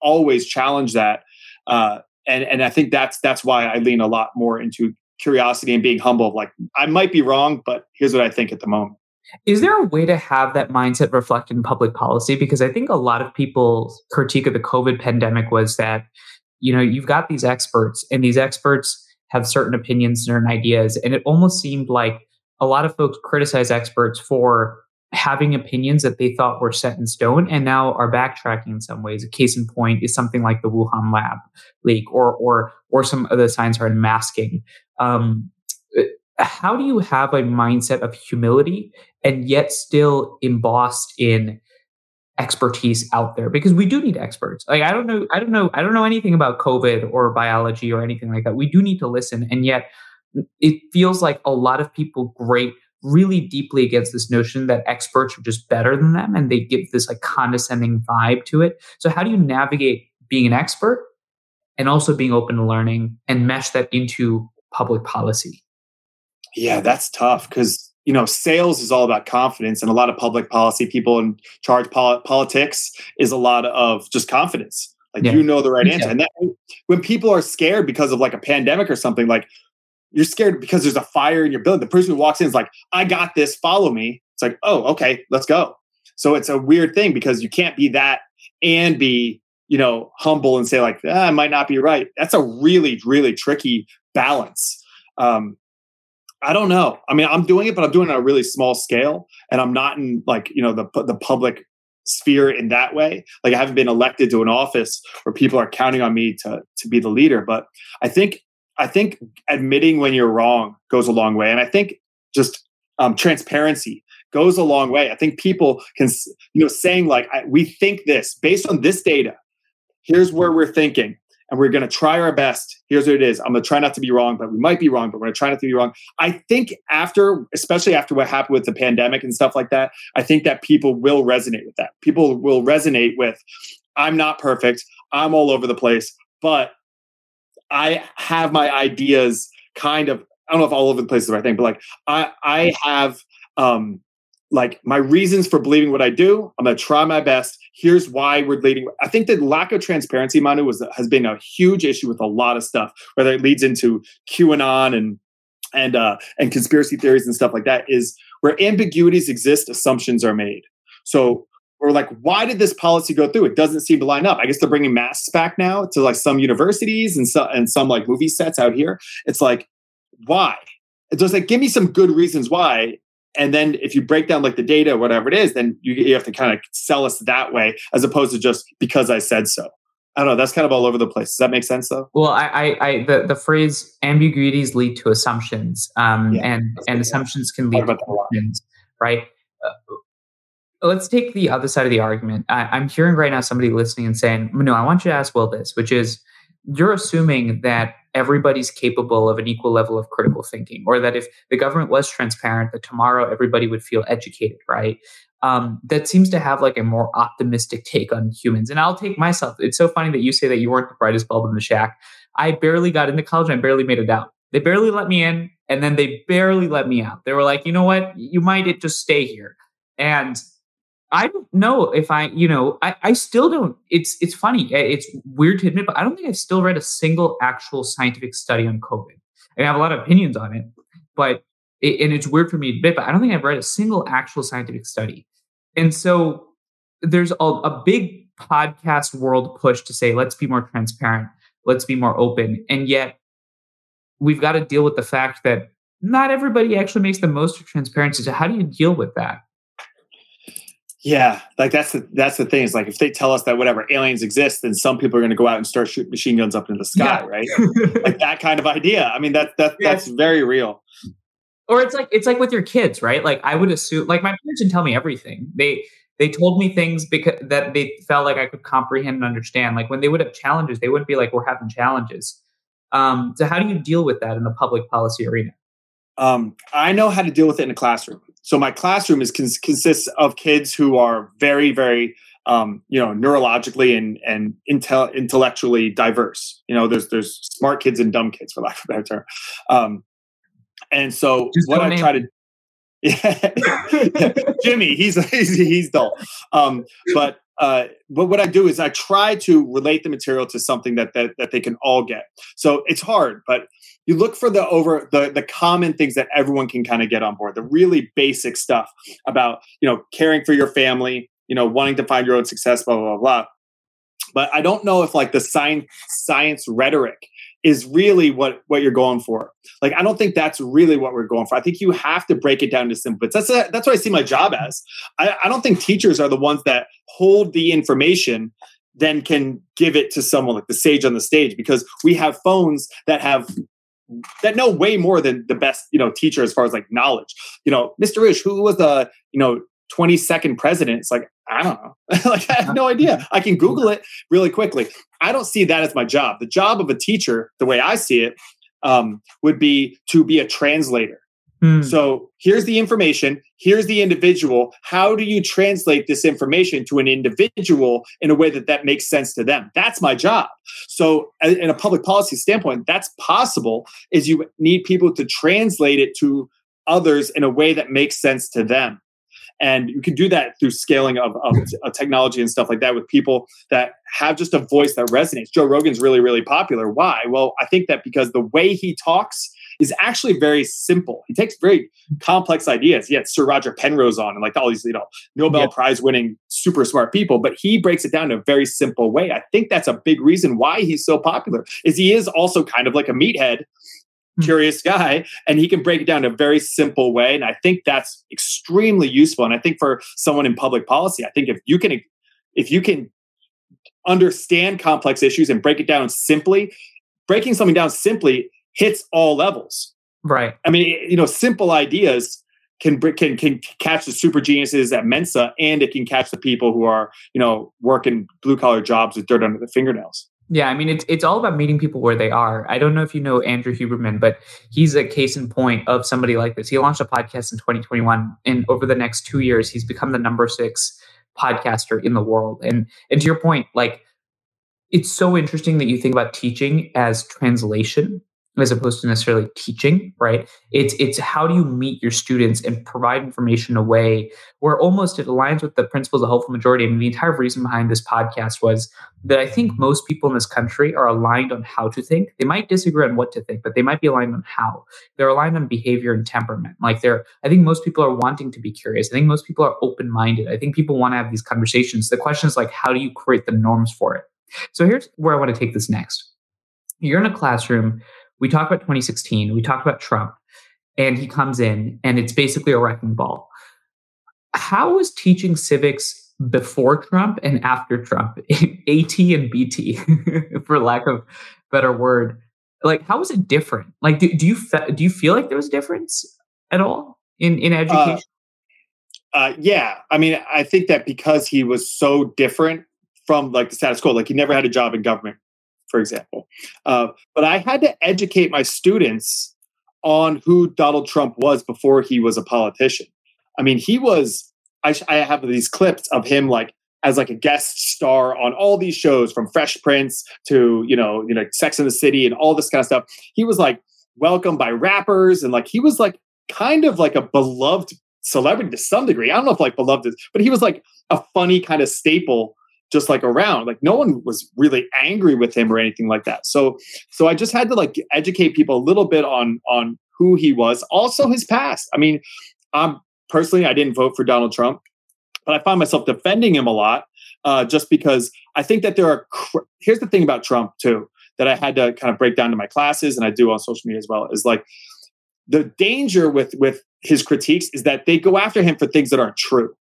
always challenge that uh and and i think that's that's why i lean a lot more into curiosity and being humble like i might be wrong but here's what i think at the moment is there a way to have that mindset reflected in public policy? Because I think a lot of people's critique of the COVID pandemic was that, you know, you've got these experts and these experts have certain opinions, certain ideas. And it almost seemed like a lot of folks criticize experts for having opinions that they thought were set in stone and now are backtracking in some ways. A case in point is something like the Wuhan lab leak or or or some of the are in masking. Um, how do you have a mindset of humility and yet still embossed in expertise out there? Because we do need experts. Like i don't know i don't know i don't know anything about covid or biology or anything like that. We do need to listen and yet it feels like a lot of people grate really deeply against this notion that experts are just better than them and they give this like condescending vibe to it. So how do you navigate being an expert and also being open to learning and mesh that into public policy yeah, that's tough because you know sales is all about confidence, and a lot of public policy people in charge pol- politics is a lot of just confidence. Like yeah. you know the right answer, yeah. and that, when people are scared because of like a pandemic or something, like you're scared because there's a fire in your building. The person who walks in is like, "I got this, follow me." It's like, "Oh, okay, let's go." So it's a weird thing because you can't be that and be you know humble and say like, ah, "I might not be right." That's a really really tricky balance. Um, I don't know. I mean, I'm doing it, but I'm doing it on a really small scale, and I'm not in like you know the the public sphere in that way. Like I haven't been elected to an office where people are counting on me to to be the leader. But I think I think admitting when you're wrong goes a long way, and I think just um, transparency goes a long way. I think people can you know saying like we think this based on this data. Here's where we're thinking and we're going to try our best. Here's what it is. I'm going to try not to be wrong, but we might be wrong, but we're going to try not to be wrong. I think after, especially after what happened with the pandemic and stuff like that, I think that people will resonate with that. People will resonate with, I'm not perfect. I'm all over the place, but I have my ideas kind of, I don't know if all over the place is the right thing, but like I, I have, um, like my reasons for believing what I do. I'm going to try my best. Here's why we're leading. I think the lack of transparency, Manu, was has been a huge issue with a lot of stuff. Whether it leads into QAnon and and uh, and conspiracy theories and stuff like that, is where ambiguities exist, assumptions are made. So we're like, why did this policy go through? It doesn't seem to line up. I guess they're bringing masks back now to like some universities and some and some like movie sets out here. It's like, why? It's just like, give me some good reasons why. And then if you break down like the data, whatever it is, then you, you have to kind of sell us that way as opposed to just because I said so. I don't know. That's kind of all over the place. Does that make sense, though? Well, I, I, I the, the phrase ambiguities lead to assumptions, um, yeah, and and good, assumptions can lead to questions, right? Uh, let's take the other side of the argument. I, am hearing right now somebody listening and saying, "No, I want you to ask Will this," which is, you're assuming that everybody's capable of an equal level of critical thinking, or that if the government was transparent, that tomorrow everybody would feel educated, right? Um, that seems to have like a more optimistic take on humans. And I'll take myself. It's so funny that you say that you weren't the brightest bulb in the shack. I barely got into college. I barely made it out. They barely let me in, and then they barely let me out. They were like, you know what? You might just stay here. And I don't know if I, you know, I, I still don't. It's it's funny. Eh, it's weird to admit, but I don't think I've still read a single actual scientific study on COVID. I have a lot of opinions on it, but it, and it's weird for me to admit, but I don't think I've read a single actual scientific study. And so there's a, a big podcast world push to say let's be more transparent, let's be more open, and yet we've got to deal with the fact that not everybody actually makes the most of transparency. So how do you deal with that? Yeah, like that's the that's the thing. Is like if they tell us that whatever aliens exist, then some people are going to go out and start shooting machine guns up into the sky, yeah. right? like that kind of idea. I mean, that that yeah. that's very real. Or it's like it's like with your kids, right? Like I would assume, like my parents didn't tell me everything. They they told me things because that they felt like I could comprehend and understand. Like when they would have challenges, they wouldn't be like, "We're having challenges." Um, so how do you deal with that in the public policy arena? Um, I know how to deal with it in a classroom. So my classroom is cons- consists of kids who are very, very, um, you know, neurologically and and intel- intellectually diverse. You know, there's there's smart kids and dumb kids, for lack of a better term. Um, and so Just what I try to yeah. Jimmy, he's, he's he's dull. Um, but uh, but what I do is I try to relate the material to something that, that that they can all get. So it's hard, but you look for the over the the common things that everyone can kind of get on board. The really basic stuff about you know caring for your family, you know wanting to find your own success, blah blah blah. blah. But I don't know if like the science science rhetoric is really what what you're going for. Like I don't think that's really what we're going for. I think you have to break it down to simple bits. That's a, that's what I see my job as. I, I don't think teachers are the ones that hold the information then can give it to someone like the sage on the stage because we have phones that have that know way more than the best you know teacher as far as like knowledge you know mr ish who was the you know 22nd president it's like i don't know like i have no idea i can google it really quickly I don't see that as my job. The job of a teacher, the way I see it, um, would be to be a translator. Hmm. So here's the information, here's the individual. How do you translate this information to an individual in a way that that makes sense to them? That's my job. So in a public policy standpoint, that's possible is you need people to translate it to others in a way that makes sense to them. And you can do that through scaling of, of, of, technology and stuff like that with people that have just a voice that resonates. Joe Rogan's really, really popular. Why? Well, I think that because the way he talks is actually very simple. He takes very complex ideas. He had Sir Roger Penrose on and like all these, you know, Nobel yeah. Prize winning super smart people, but he breaks it down in a very simple way. I think that's a big reason why he's so popular is he is also kind of like a meathead. Mm-hmm. curious guy and he can break it down in a very simple way and i think that's extremely useful and i think for someone in public policy i think if you can if you can understand complex issues and break it down simply breaking something down simply hits all levels. Right. I mean you know simple ideas can can can catch the super geniuses at mensa and it can catch the people who are you know working blue collar jobs with dirt under the fingernails yeah, I mean it's it's all about meeting people where they are. I don't know if you know Andrew Huberman, but he's a case in point of somebody like this. He launched a podcast in 2021, and over the next two years, he's become the number six podcaster in the world. And and to your point, like it's so interesting that you think about teaching as translation as opposed to necessarily teaching, right? It's it's how do you meet your students and provide information in a way where almost it aligns with the principles of helpful majority. I mean, the entire reason behind this podcast was that I think most people in this country are aligned on how to think. They might disagree on what to think, but they might be aligned on how. They're aligned on behavior and temperament. Like they're, I think most people are wanting to be curious. I think most people are open minded. I think people want to have these conversations. The question is like, how do you create the norms for it? So here's where I want to take this next. You're in a classroom we talk about 2016, we talk about Trump, and he comes in and it's basically a wrecking ball. How was teaching civics before Trump and after Trump, AT and BT, for lack of better word? Like, how was it different? Like, do, do you fe- do you feel like there was a difference at all in in uh, education? Uh, uh, yeah, I mean, I think that because he was so different from like the status quo, like he never had a job in government for example. Uh, but I had to educate my students on who Donald Trump was before he was a politician. I mean, he was. I, I have these clips of him like as like a guest star on all these shows, from Fresh Prince to you know, you know, Sex in the City and all this kind of stuff. He was like welcomed by rappers and like he was like kind of like a beloved celebrity to some degree. I don't know if like beloved is, but he was like a funny kind of staple just like around like no one was really angry with him or anything like that. So so i just had to like educate people a little bit on on who he was also his past. I mean um personally i didn't vote for donald trump but i find myself defending him a lot uh, just because i think that there are cr- here's the thing about trump too that i had to kind of break down to my classes and i do on social media as well is like the danger with with his critiques is that they go after him for things that aren't true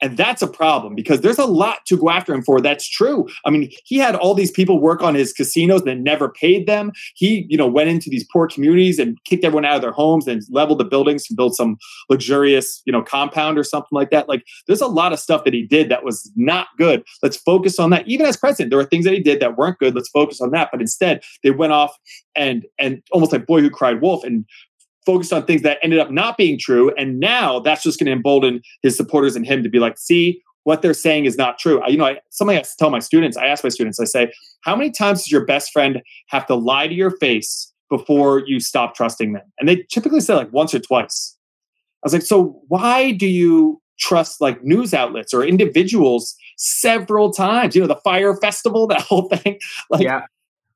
and that's a problem because there's a lot to go after him for. That's true. I mean, he had all these people work on his casinos that never paid them. He, you know, went into these poor communities and kicked everyone out of their homes and leveled the buildings to build some luxurious, you know, compound or something like that. Like there's a lot of stuff that he did that was not good. Let's focus on that. Even as president, there were things that he did that weren't good. Let's focus on that. But instead, they went off and and almost like boy who cried wolf and focused on things that ended up not being true. And now that's just going to embolden his supporters and him to be like, see, what they're saying is not true. I, you know, I, something I tell my students, I ask my students, I say, how many times does your best friend have to lie to your face before you stop trusting them? And they typically say like once or twice. I was like, so why do you trust like news outlets or individuals several times? You know, the Fyre Festival, that whole thing. Like, yeah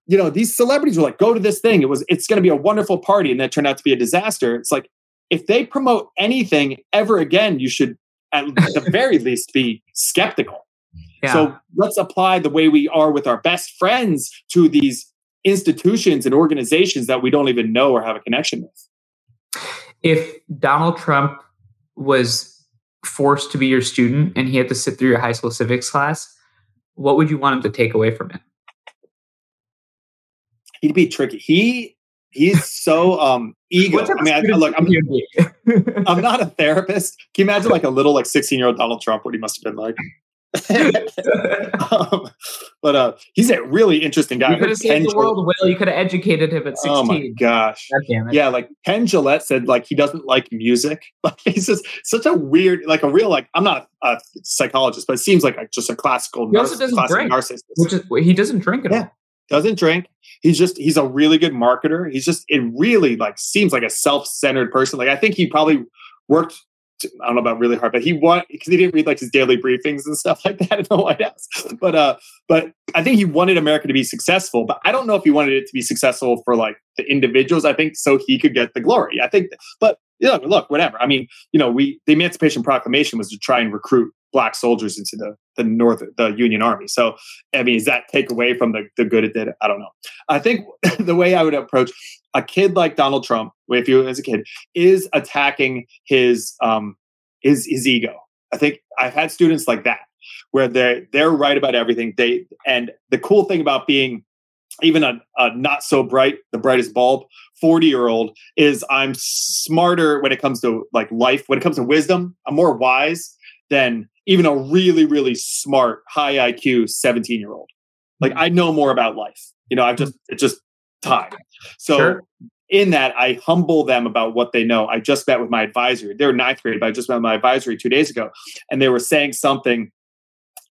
you know, these celebrities were like, go to this thing. It was, it's going to be a wonderful party. And that turned out to be a disaster. It's like, if they promote anything ever again, you should at the very least be skeptical. Yeah. So let's apply the way we are with our best friends to these institutions and organizations that we don't even know or have a connection with. If Donald Trump was forced to be your student and he had to sit through your high school civics class, what would you want him to take away from it? He'd be tricky. He he's so um ego. I mean, I, look, I'm, I'm not a therapist. Can you imagine like a little like 16 year old Donald Trump? What he must have been like. um, but uh, he's a really interesting guy. You could have saved the world, Will. You could have educated him at 16. Oh my gosh. Yeah, like Penn Jillette said, like he doesn't like music. Like he's just such a weird, like a real, like I'm not a psychologist, but it seems like a, just a classical, he also doesn't drink, narcissist. Which is, he doesn't drink at yeah. all doesn't drink. He's just he's a really good marketer. He's just it really like seems like a self-centered person. Like I think he probably worked I don't know about really hard, but he want because he didn't read like his daily briefings and stuff like that in the White House. But uh, but I think he wanted America to be successful. But I don't know if he wanted it to be successful for like the individuals. I think so he could get the glory. I think, but know, look, whatever. I mean, you know, we the Emancipation Proclamation was to try and recruit black soldiers into the the North the Union Army. So I mean, does that take away from the the good it did? I don't know. I think the way I would approach a kid like Donald Trump, if you as a kid, is attacking his um his his ego. I think I've had students like that where they're they're right about everything. They and the cool thing about being even a, a, not so bright, the brightest bulb 40 year old is I'm smarter when it comes to like life, when it comes to wisdom. I'm more wise than even a really, really smart, high IQ 17 year old. Like mm-hmm. I know more about life. You know, I've just, it's just time. So sure. in that, I humble them about what they know. I just met with my advisory. They're ninth grade, but I just met with my advisory two days ago. And they were saying something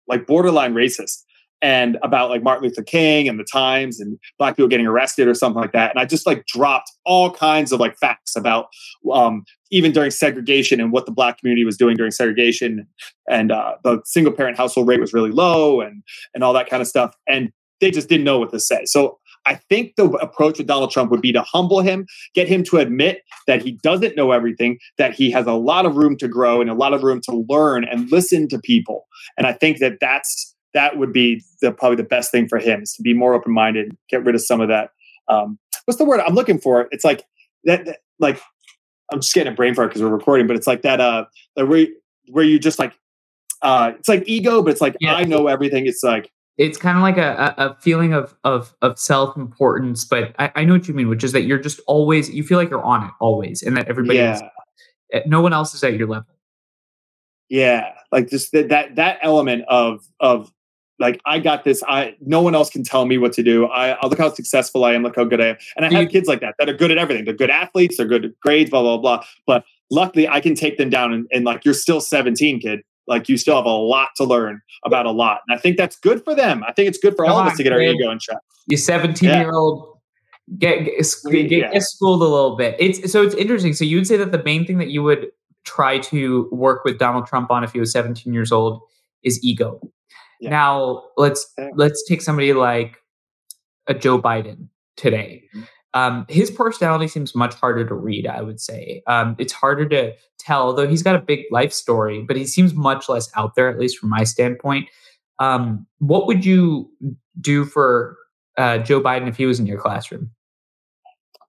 like borderline racist. and about like Martin Luther King and the times and black people getting arrested or something like that. And I just like dropped all kinds of like facts about um, even during segregation and what the black community was doing during segregation and uh, the single parent household rate was really low and and all that kind of stuff. And they just didn't know what to say. So I think the approach with Donald Trump would be to humble him, get him to admit that he doesn't know everything, that he has a lot of room to grow and a lot of room to learn and listen to people. And I think that that's that would be the probably the best thing for him is to be more open minded, get rid of some of that. Um, what's the word I'm looking for? It's like that, that like I'm just getting a brain fart because we're recording, but it's like that uh where where you just like uh it's like ego, but it's like yeah. I know everything. It's like it's kind of like a, a feeling of of of self importance, but I, I know what you mean, which is that you're just always you feel like you're on it always, and that everybody, yeah. is, eh, no one else is at your level. Yeah, like just that that that element of of like I got this. I no one else can tell me what to do. I I'll look how successful I am. Look how good I am. And I have kids like that that are good at everything. They're good athletes. They're good at grades. Blah blah blah. But luckily, I can take them down and, and like you're still 17, kid. Like you still have a lot to learn about a lot. And I think that's good for them. I think it's good for Come all on, of us to get our ego in check. You 17 yeah. year old get get, get, yeah. get schooled a little bit. It's so it's interesting. So you would say that the main thing that you would try to work with Donald Trump on if he was 17 years old is ego. Yeah. Now let's let's take somebody like a Joe Biden today. Mm-hmm. Um, his personality seems much harder to read. I would say um, it's harder to tell, although he's got a big life story. But he seems much less out there, at least from my standpoint. Um, what would you do for uh, Joe Biden if he was in your classroom?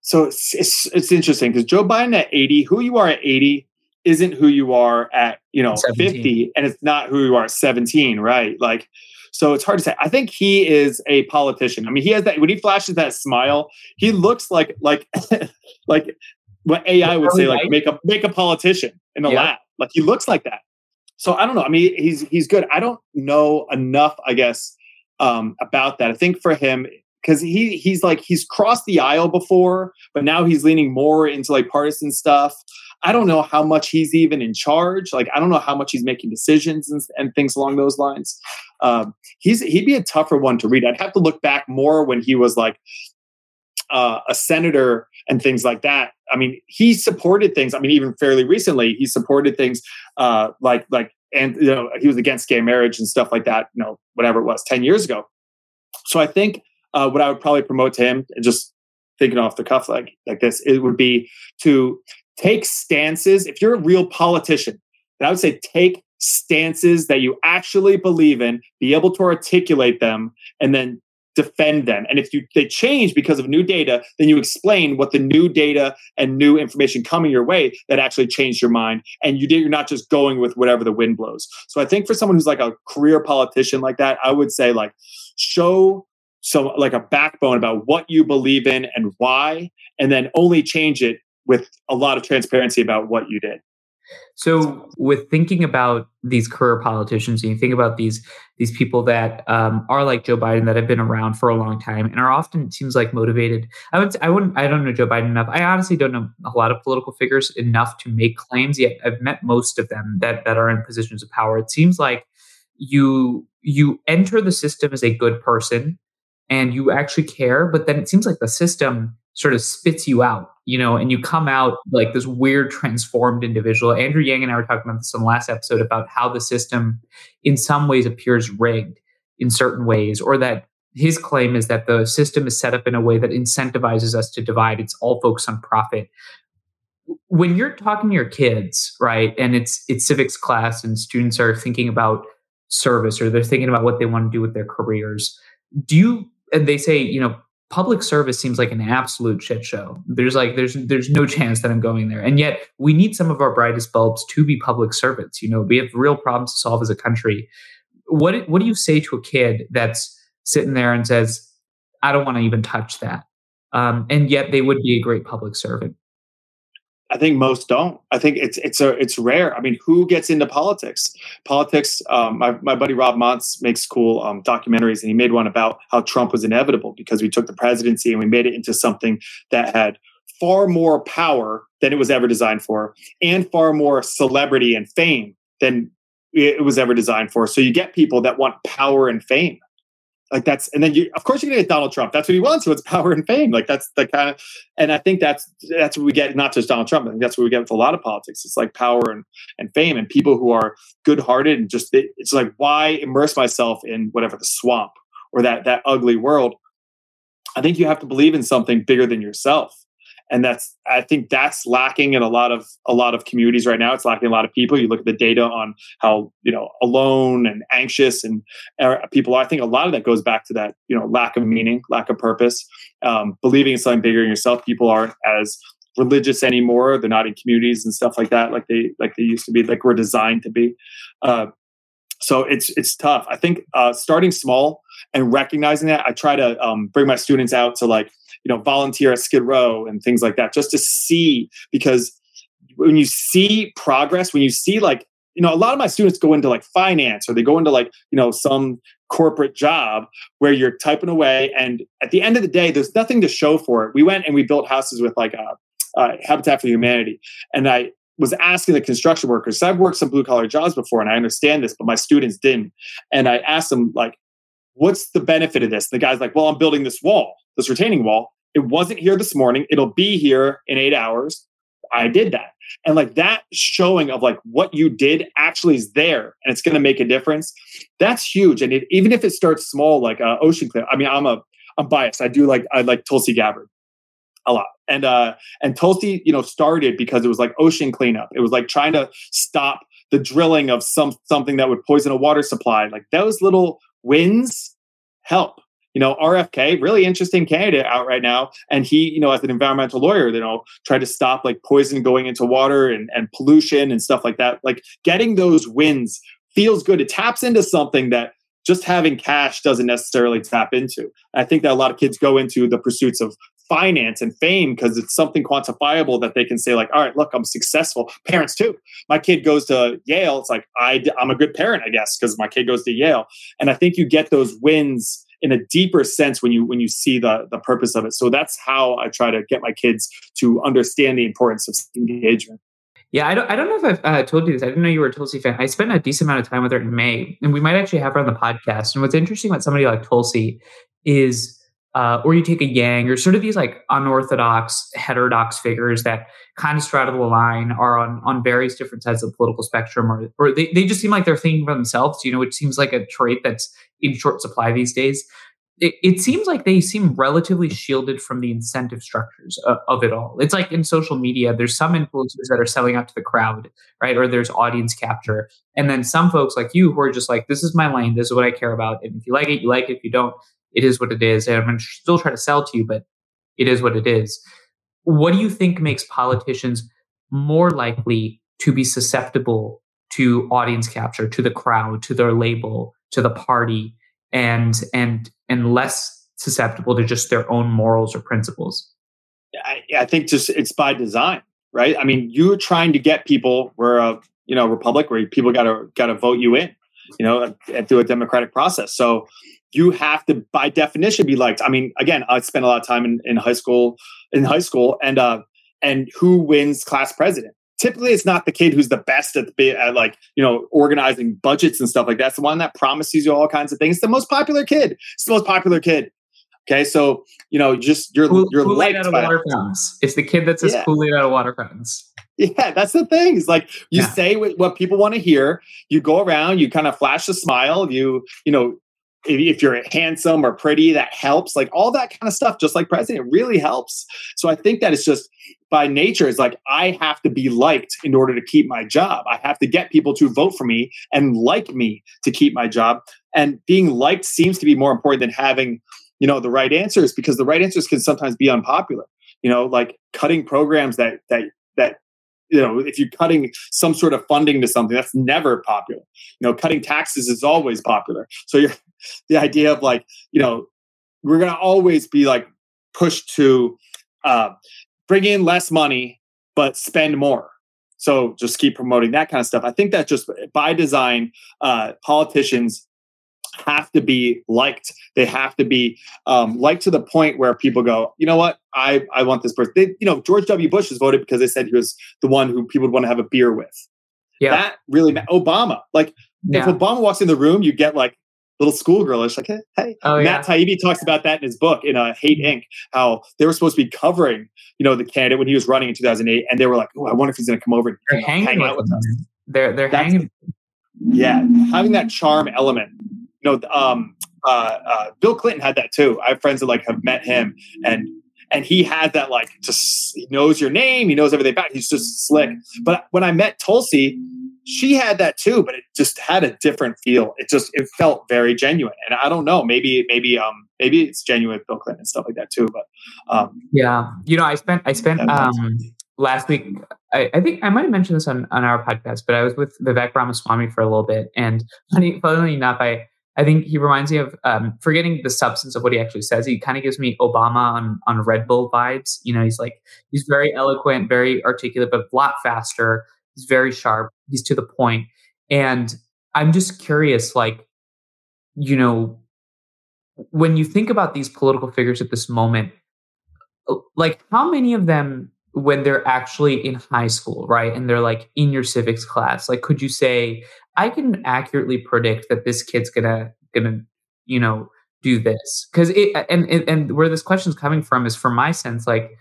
So it's it's, it's interesting because Joe Biden at eighty, who you are at eighty isn't who you are at you know 17. 50 and it's not who you are at 17 right? Like so it's hard to say. I think he is a politician. I mean he has that when he flashes that smile he looks like like like what ai would say like make a make a politician in a yeah. lab. Like he looks like that. So i don't know. I mean he's he's good. I don't know enough i guess um about that. I think for him because he he's like he's crossed the aisle before, but now he's leaning more into like partisan stuff. I don't know how much he's even in charge. Like I don't know how much he's making decisions and, and things along those lines. Um, he's he'd be a tougher one to read. I'd have to look back more when he was like uh, a senator and things like that. I mean, he supported things. I mean, even fairly recently, he supported things uh, like like and you know he was against gay marriage and stuff like that. You know, whatever it was, ten years ago. So I think uh, what I would probably promote to him, just thinking off the cuff like like this, it would be to take stances. If you're a real politician, I would say take stances that you actually believe in, be able to articulate them, and then defend them. And if you they change because of new data, then you explain what the new data and new information coming your way that actually changed your mind. And you did, you're not just going with whatever the wind blows. So I think for someone who's like a career politician like that, I would say like show so like a backbone about what you believe in and why and then only change it with a lot of transparency about what you did. So with thinking about these career politicians and you think about these these people that um, are like joe biden that have been around for a long time and are often it seems like motivated i would i wouldn't i don't know joe biden enough. I honestly don't know a lot of political figures enough to make claims yet i've met most of them that that are in positions of power. It seems like you you enter the system as a good person and you actually care but then it seems like the system sort of spits you out you know and you come out like this weird transformed individual. Andrew yang and i were talking about this in the last episode about how the system in some ways appears rigged in certain ways or that his claim is that the system is set up in a way that incentivizes us to divide. It's all focused on profit. When you're talking to your kids right and it's it's civics class and students are thinking about service or they're thinking about what they want to do with their careers do you and they say, you know, public service seems like an absolute shit show. There's like there's there's no chance that I'm going there. And yet we need some of our brightest bulbs to be public servants. You know, we have real problems to solve as a country. What what do you say to a kid that's sitting there and says, I don't want to even touch that? Um, and yet they would be a great public servant. I think most don't. I think it's it's a it's rare. I mean, who gets into politics? Politics. Um, my my buddy Rob Montz makes cool um, documentaries, and he made one about how Trump was inevitable because we took the presidency and we made it into something that had far more power than it was ever designed for, and far more celebrity and fame than it was ever designed for. So you get people that want power and fame. Like that's, and then you, of course, you're gonna get Donald Trump. That's what he wants. So it's power and fame. Like that's the kind of, and I think that's that's what we get. Not just Donald Trump. I think that's what we get with a lot of politics. It's like power and and fame, and people who are good-hearted and just it, it's like why immerse myself in whatever the swamp or that that ugly world. I think you have to believe in something bigger than yourself and that's i think that's lacking in a lot of a lot of communities right now. It's lacking a lot of people. You look at the data on how you know alone and anxious and uh, people are. I think a lot of that goes back to that you know lack of meaning lack of purpose. Um, believing in something bigger than yourself. People aren't as religious anymore. They're not in communities and stuff like that like they like they used to be like we're designed to be. Uh, so it's it's tough. I think uh, starting small and recognizing that i try to um, bring my students out to like you know volunteer at skid row and things like that just to see because when you see progress when you see like you know a lot of my students go into like finance or they go into like you know some corporate job where you're typing away and at the end of the day there's nothing to show for it we went and we built houses with like a, uh, uh, habitat for humanity and i was asking the construction workers i've worked some blue collar jobs before and i understand this but my students didn't and i asked them like what's the benefit of this the guy's like well i'm building this wall this retaining wall. It wasn't here this morning. It'll be here in eight hours. I did that. And like that showing of like what you did actually is there and it's going to make a difference. That's huge. And it, even if it starts small, like uh, Ocean Clear, I mean, I'm a, I'm biased. I do like, I like Tulsi Gabbard a lot. And, uh, and Tulsi, you know, started because it was like ocean cleanup. It was like trying to stop the drilling of some, something that would poison a water supply. Like those little wins help you know, RFK, really interesting candidate out right now. And he, you know, as an environmental lawyer, you know, tried to stop like poison going into water and, and pollution and stuff like that. Like getting those wins feels good. It taps into something that just having cash doesn't necessarily tap into. I think that a lot of kids go into the pursuits of finance and fame because it's something quantifiable that they can say like all right look i'm successful parents too my kid goes to yale it's like I, i'm a good parent i guess because my kid goes to yale and i think you get those wins in a deeper sense when you when you see the the purpose of it. So that's how I try to get my kids to understand the importance of engagement. Yeah, I don't, I don't know if I've uh, told you this. I didn't know you were a Tulsi fan. I spent a decent amount of time with her in May, and we might actually have her on the podcast. And what's interesting about somebody like Tulsi is uh, or you take a Yang, or sort of these like unorthodox, heterodox figures that kind of straddle the line, are on on various different sides of the political spectrum, or or they, they just seem like they're thinking for themselves. You know, it seems like a trait that's in short supply these days. It, it seems like they seem relatively shielded from the incentive structures of, of it all. It's like in social media, there's some influencers that are selling out to the crowd, right? Or there's audience capture. And then some folks like you who are just like, this is my lane, this is what I care about. And if you like it, you like it. If you don't, it is what it is. And I'm going to still try to sell to you, but it is what it is. What do you think makes politicians more likely to be susceptible to audience capture, to the crowd, to their label, to the party, and and and less susceptible to just their own morals or principles? I, I think just it's by design, right? I mean, you're trying to get people. We're a you know republic where people got to got to vote you in, you know, through a democratic process. So you have to by definition be liked i mean again i spent a lot of time in, in high school in high school and uh and who wins class president typically it's not the kid who's the best at, the, at like you know organizing budgets and stuff like that it's the one that promises you all kinds of things it's the most popular kid it's the most popular kid okay so you know just you're Kool- you're Kool-Aid out of water fountains it's the kid that says yeah. Kool-Aid out of water fountains yeah, that's the thing. It's like you yeah. say what people want to hear. You go around, you kind of flash a smile. You, you know, if you're handsome or pretty, that helps. Like all that kind of stuff, just like president, really helps. So I think that it's just by nature, it's like I have to be liked in order to keep my job. I have to get people to vote for me and like me to keep my job. And being liked seems to be more important than having, you know, the right answers because the right answers can sometimes be unpopular. You know, like cutting programs that that that you know if you're cutting some sort of funding to something that's never popular. You know cutting taxes is always popular. So you're the idea of like you know we're going to always be like pushed to uh, bring in less money but spend more. So just keep promoting that kind of stuff. I think that just by design uh, politicians have to be liked. They have to be um, liked to the point where people go, you know what, I I want this person. They, you know, George W. Bush was voted because they said he was the one who people would want to have a beer with. Yeah, that really Obama. Like yeah. if Obama walks in the room, you get like little schoolgirlish, like, hey, hey. Oh, yeah. Matt Taibbi talks about that in his book in uh, Hate Inc. How they were supposed to be covering, you know, the candidate when he was running in 2008, and they were like, "Oh, I wonder if he's going to come over and They're you know, hang out with us." They're they're That's- hanging. Yeah, having that charm element. You know, um, uh, uh, Bill Clinton had that too. I have friends that like have met him, and and he had that like just he knows your name, he knows everything about. you. He's just slick. But when I met Tulsi, she had that too, but it just had a different feel. It just it felt very genuine, and I don't know, maybe maybe um maybe it's genuine with Bill Clinton and stuff like that too. But um, Yeah, you know, I spent I spent um last week. I, I think I might have mentioned this on on our podcast, but I was with Vivek Ramaswamy for a little bit, and funny, funnily enough, I I think he reminds me of um, forgetting the substance of what he actually says. He kind of gives me Obama on on Red Bull vibes. You know, he's like he's very eloquent, very articulate, but a lot faster. He's very sharp. He's to the point. point, and I'm just curious, like, you know, when you think about these political figures at this moment, like how many of them when they're actually in high school right? And they're like in your civics class. Like could you say i can accurately predict that this kid's gonna gonna you know do this? Because it and, and and where this question's coming from is from my sense like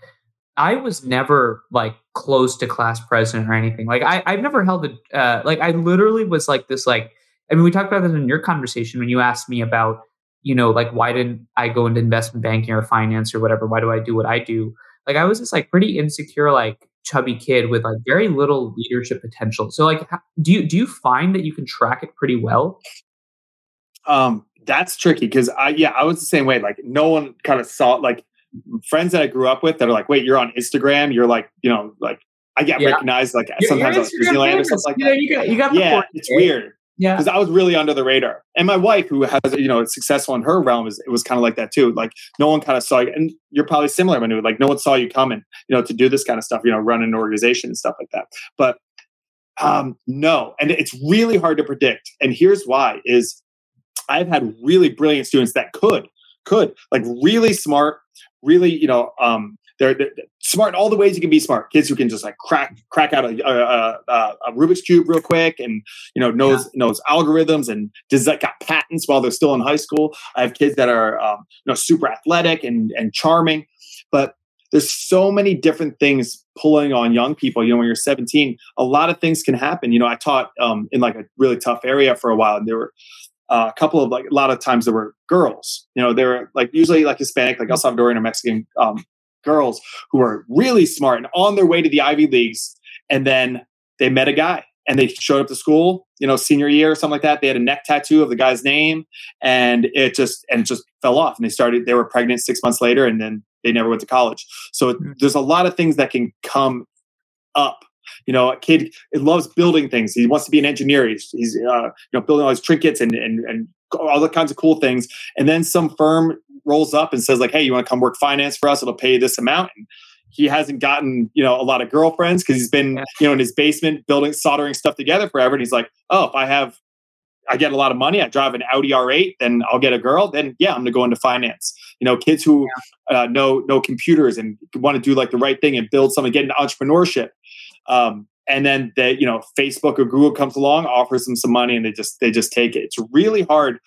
i was never like close to class president or anything. Like i i've never held a uh, like i literally was like this like i mean we talked about this in your conversation when you asked me about you know like why didn't i go into investment banking or finance or whatever? Why do i do what i do like I was this like pretty insecure, like chubby kid with like very little leadership potential. So like, do you do you find that you can track it pretty well? um, that's tricky because I yeah I was the same way. Like no one kind of saw like friends that I grew up with that are like, wait, you're on Instagram. You're like, you know, like I get Yeah. recognized like You're- sometimes you're on Instagram Disneyland or something like that. you got you got the Yeah, it's weird Yeah, because I was really under the radar. And my wife, who has you know successful in her realm, is it was kind of like that too. Like no one kind of saw you, and you're probably similar, Manu. Like no one saw you coming, you know, to do this kind of stuff. You know, run an organization and stuff like that. But um, no, and it's really hard to predict. And here's why: is I've had really brilliant students that could could like really smart, really you know um, they're, they're smart in all the ways you can be smart. Kids who can just like crack crack out a, a, a, a Rubik's cube real quick, and you know knows knows algorithms and does that got patents while they're still in high school. I have kids that are um, you know super athletic and and charming, but there's so many different things pulling on young people. You know, when you're 17, a lot of things can happen. You know, I taught um, in like a really tough area for a while, and there were uh, a couple of like a lot of times there were girls. You know, they were like usually like Hispanic, like El Salvadorian or Mexican um, girls who were really smart and on their way to the Ivy Leagues, and then they met a guy and they showed up to school, you know, senior year or something like that. They had a neck tattoo of the guy's name, and it just and it just fell off. And they started. They were pregnant six months later, and then they never went to college. So Mm. there's a lot of things that can come up. You know, a kid it loves building things. He wants to be an engineer. He's, he's uh, you know building all these trinkets and and and all the kinds of cool things. And then some firm rolls up and says like, "Hey, you want to come work finance for us? It'll pay you this amount." And he hasn't gotten you know a lot of girlfriends because he's been you know in his basement building soldering stuff together forever. And he's like, "Oh, if I have." I get a lot of money. I drive an Audi R8, then I'll get a girl. Then yeah, I'm going to go into finance. You know, kids who uh, know know computers and want to do like the right thing and build something, get into entrepreneurship. Um, and then they, you know, Facebook or Google comes along, offers them some money, and they just they just take it. It's really hard.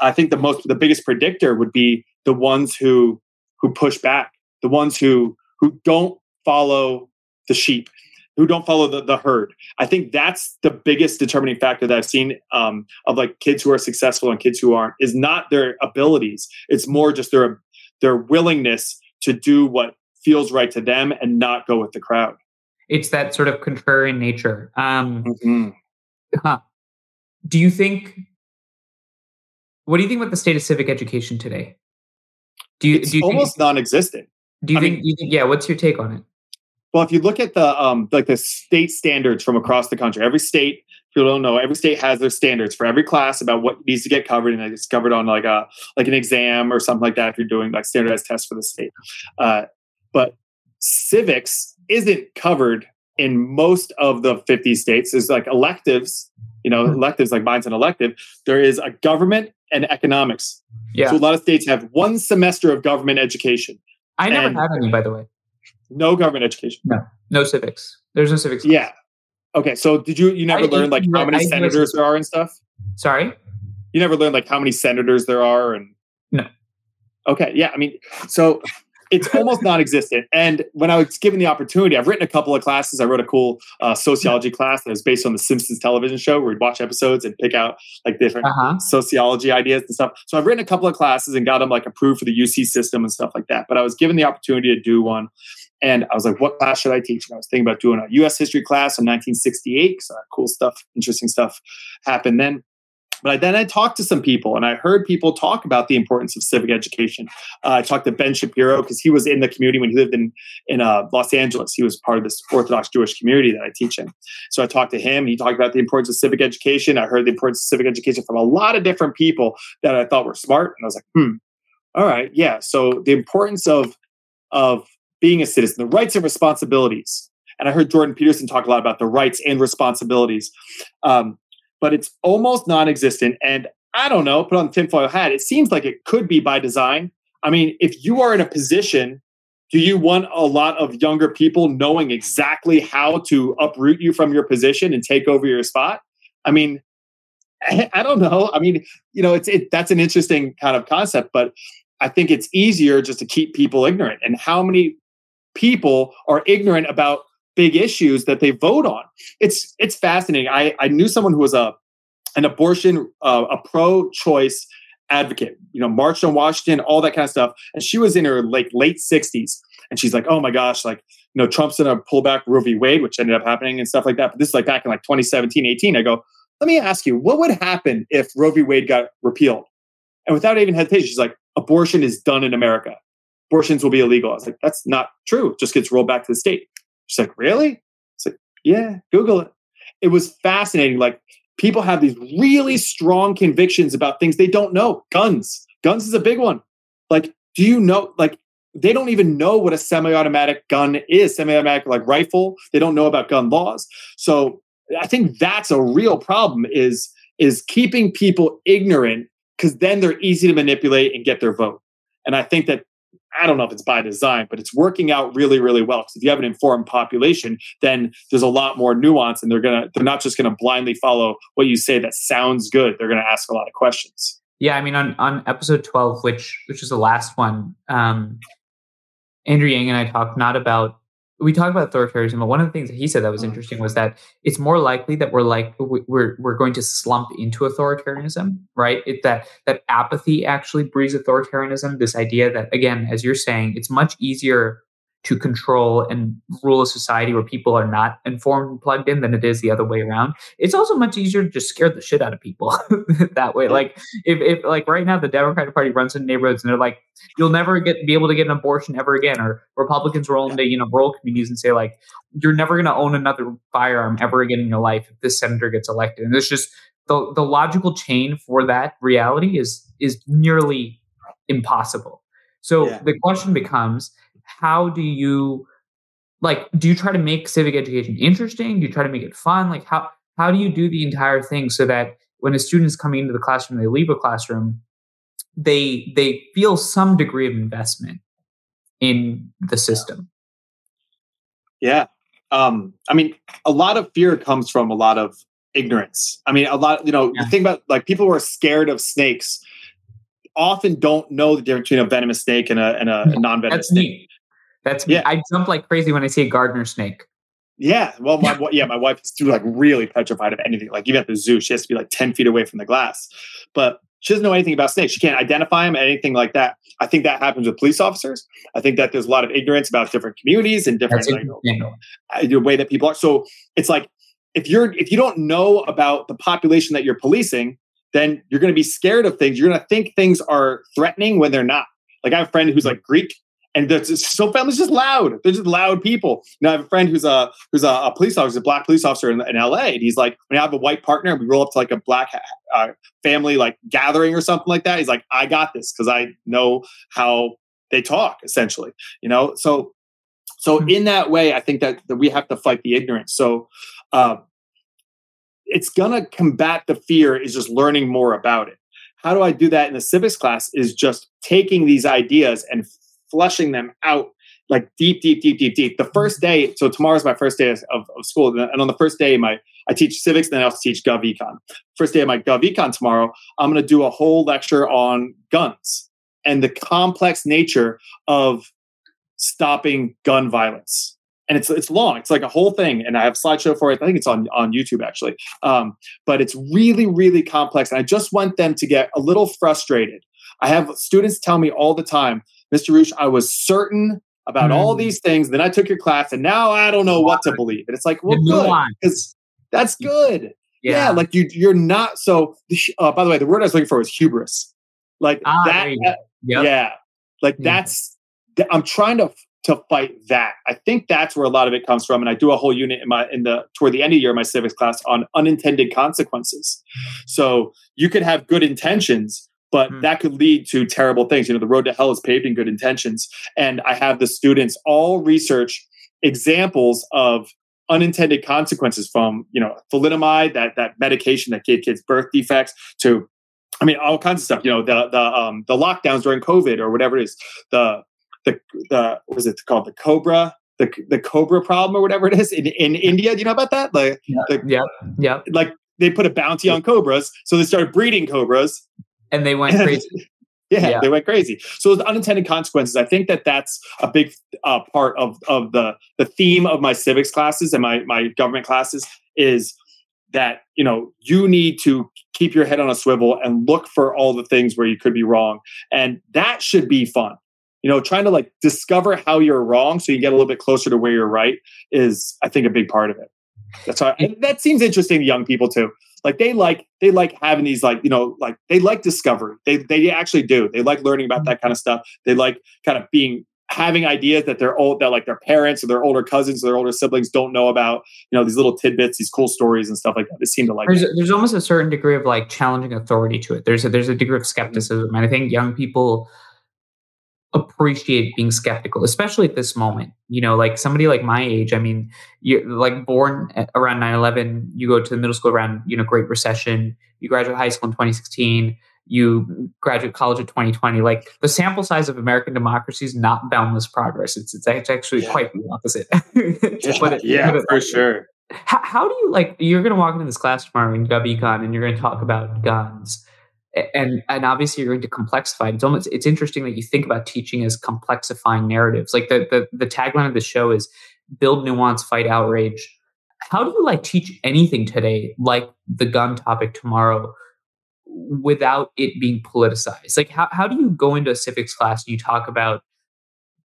I think the most the biggest predictor would be the ones who who push back, the ones who who don't follow the sheep, who don't follow the, the herd. I think that's the biggest determining factor that I've seen um, of like kids who are successful and kids who aren't is not their abilities. It's more just their their willingness to do what feels right to them and not go with the crowd. it's that sort of contrarian nature. Um, Mhm. huh. Do you think? What do you think about the state of civic education today? Do you It's do you almost think, non-existent. do you I think, mean- you think yeah? What's your take on it? Well, if you look at the um, like the state standards from across the country, every state, if you don't know, every state has their standards for every class about what needs to get covered, and it's covered on like a like an exam or something like that. If you're doing like standardized tests for the state, uh, but civics isn't covered in most of the 50 states. Is like electives, you know, Hmm. electives like mine's an elective. There is a government and economics. Yeah, So a lot of states have one semester of government education, I never had any, by the way. no government education. No no civics. There's no civics. Yeah. Okay. So did you you never I- learned like I- how many I- senators there are and stuff? Sorry. You never learned like how many senators there are and no. Okay, yeah, I mean, so it's almost non-existent. And when I was given the opportunity, I've written a couple of classes. I wrote a cool uh, sociology class that was based on the Simpsons television show, where we'd watch episodes and pick out like different uh-huh. sociology ideas and stuff. So I've written a couple of classes and got them like approved for the UC system and stuff like that. But I was given the opportunity to do one, and I was like, "What class should I teach?" And I was thinking about doing a U.S. history class in 1968 because cool stuff, interesting stuff happened then. But I, then I talked to some people and I heard people talk about the importance of civic education. Uh, I talked to Ben Shapiro because he was in the community when he lived in in uh, Los Angeles. He was part of this Orthodox Jewish community that I teach in. So I talked to him. He talked about the importance of civic education. I heard the importance of civic education from a lot of different people that I thought were smart, and I was like, hmm, all right, yeah. So the importance of of being a citizen, the rights and responsibilities. And I heard Jordan Peterson talk a lot about the rights and responsibilities. Um, but it's almost non-existent. And I don't know, put on the tinfoil hat. It seems like it could be by design. I mean, if you are in a position, do you want a lot of younger people knowing exactly how to uproot you from your position and take over your spot? I mean, I don't know. I mean, you know, it's it that's an interesting kind of concept, but I think it's easier just to keep people ignorant. And how many people are ignorant about big issues that they vote on. It's it's fascinating. I I knew someone who was a an abortion uh, a pro-choice advocate. You know, marched on Washington, all that kind of stuff. And she was in her like late sixties, and she's like, "Oh my gosh, like." You know, Trump's gonna pull back Roe v. Wade, which ended up happening and stuff like that. But this is like back in like 2017, 18. I go, let me ask you, what would happen if Roe v. Wade got repealed? And without even hesitation, she's like, abortion is done in America. Abortions will be illegal. I was like, that's not true. It just gets rolled back to the state. She's like, really? It's like, yeah, Google it. It was fascinating. Like people have these really strong convictions about things they don't know. Guns. Guns is a big one. Like, do you know, like, they don't even know what a semi-automatic gun is, semi-automatic like rifle. They don't know about gun laws. So I think that's a real problem is is keeping people ignorant because then they're easy to manipulate and get their vote. And I think that I don't know if it's by design, but it's working out really, really well. Because if you have an informed population, then there's a lot more nuance, and they're gonna they're not just gonna blindly follow what you say that sounds good. They're gonna ask a lot of questions. Yeah, I mean, on on episode twelve, which which is the last one, um, Andrew Yang and I talked not about we talk about authoritarianism, but one of the things that he said that was mm. interesting was that it's more likely that we're like we're we're going to slump into authoritarianism, right? It, that that apathy actually breeds authoritarianism. This idea that again, as you're saying, it's much easier to control and rule a society where people are not informed and plugged in than it is the other way around. It's also much easier to just scare the shit out of people that way. Like if, if like right now the Democratic Party runs in neighborhoods and they're like, you'll never get be able to get an abortion ever again, or Republicans roll into you know rural communities and say like, you're never going to own another firearm ever again in your life if this senator gets elected. And it's just the the logical chain for that reality is is nearly impossible. So yeah. the question becomes how do you like do you try to make civic education interesting? Do you try to make it fun? Like how how do you do the entire thing so that when a student is coming into the classroom they leave a classroom they they feel some degree of investment in the system? Yeah. Um i mean a lot of fear comes from a lot of ignorance. I mean a lot you know yeah. the thing about like people who are scared of snakes often don't know the difference between a venomous snake and a, and a, non-venomous snake. me. That's me. Yeah. I jump like crazy when I see a gardener snake. Yeah. Well, my yeah, my wife is too like really petrified of anything. Like even at the zoo, she has to be like 10 feet away from the glass. But she doesn't know anything about snakes. She can't identify them, anything like that. I think that happens with police officers. I think that there's a lot of ignorance about different communities and different like, you uh, know, the way that people are. So it's like if you're if you don't know about the population that you're policing, then you're going to be scared of things. You're going to think things are threatening when they're not. Like I have a friend who's mm-hmm. like Greek and there's so family's just loud. They're just loud people. Know, I have a friend who's a who's a, a police officer, a black police officer in, in, LA, and he's like, when I have a white partner, we roll up to like a black uh, family like gathering or something like that. He's like, I got this because I know how they talk, essentially. You know, so so mm-hmm. in that way, I think that, that we have to fight the ignorance. So. Uh, it's gonna combat the fear is just learning more about it how do I do that in the civics class? Is just taking these ideas and flushing them out like deep, deep, deep, deep, deep. The first day, so tomorrow's my first day of, of school, and on the first day, my I teach civics, and then I also teach Gov Econ. First day of my Gov Econ tomorrow, I'm going to do a whole lecture on guns and the complex nature of stopping gun violence. And it's it's long. It's like a whole thing, and I have a slideshow for it. I think it's on on YouTube actually. Um, but it's really really complex, and I just want them to get a little frustrated. I have students tell me all the time, Mr. Reusch, I was certain about mm. all these things. Then I took your class, and now I don't know what to believe. And it's like, well, good, because that's good. Yeah. yeah. like you, you're not. So, uh, by the way, the word I was looking for was hubris. Like ah, that. Yep. Yeah, like mm. that's. I'm trying to to fight that. I think that's where a lot of it comes from. And I do a whole unit in my in the toward the end of the year my civics class on unintended consequences. So you could have good intentions, but mm. that could lead to terrible things. You know, the road to hell is paved in good intentions. And I have the students all research examples of unintended consequences from, you know, thalidomide, that that medication that gave kids birth defects, to I mean, all kinds of stuff. You know, the the um, the lockdowns during COVID or whatever it is. The the the what is it called? The Cobra the the Cobra problem or whatever it is in, in India. Do you know about that? Like, yeah, the, yeah, yeah. Like they put a bounty on cobras, so they started breeding cobras, and they went crazy. yeah, yeah, they went crazy. So the unintended consequences. I think that that's a big uh, part of of the the theme of my civics classes and my my government classes is that you know you need to keep your head on a swivel and look for all the things where you could be wrong and that should be fun you know trying to like discover how you're wrong so you get a little bit closer to where you're right is i think a big part of it that's why that seems interesting to young people too. Like they like they like having these like you know like they like discovery. They they actually do. They like learning about that kind of stuff. They like kind of being having ideas that their old that like their parents or their older cousins or their older siblings don't know about you know these little tidbits these cool stories and stuff like that. They seem to like there's, there's almost a certain degree of like challenging authority to it. There's a there's a degree of mm-hmm. skepticism and i think young people appreciate being skeptical, especially at this moment. You know, like somebody like my age, I mean, you're like born eh, around 9 11, you go to the middle school around, you know, Great Recession, you graduate high school in 2016, you graduate college in 2020. Like the sample size of American democracy is not boundless progress. It's, it's actually yeah. quite the opposite. yeah, it, yeah for sure. How, how, do you like, you're going to walk into this class tomorrow in GovEcon and you're going to talk about guns and and obviously you're going to complexify. It's almost it's interesting that you think about teaching as complexifying narratives. Like the the, the tagline of the show is build nuance, fight outrage. How do you like teach anything today, like the gun topic tomorrow, without it being politicized? Like how how do you go into a civics class and you talk about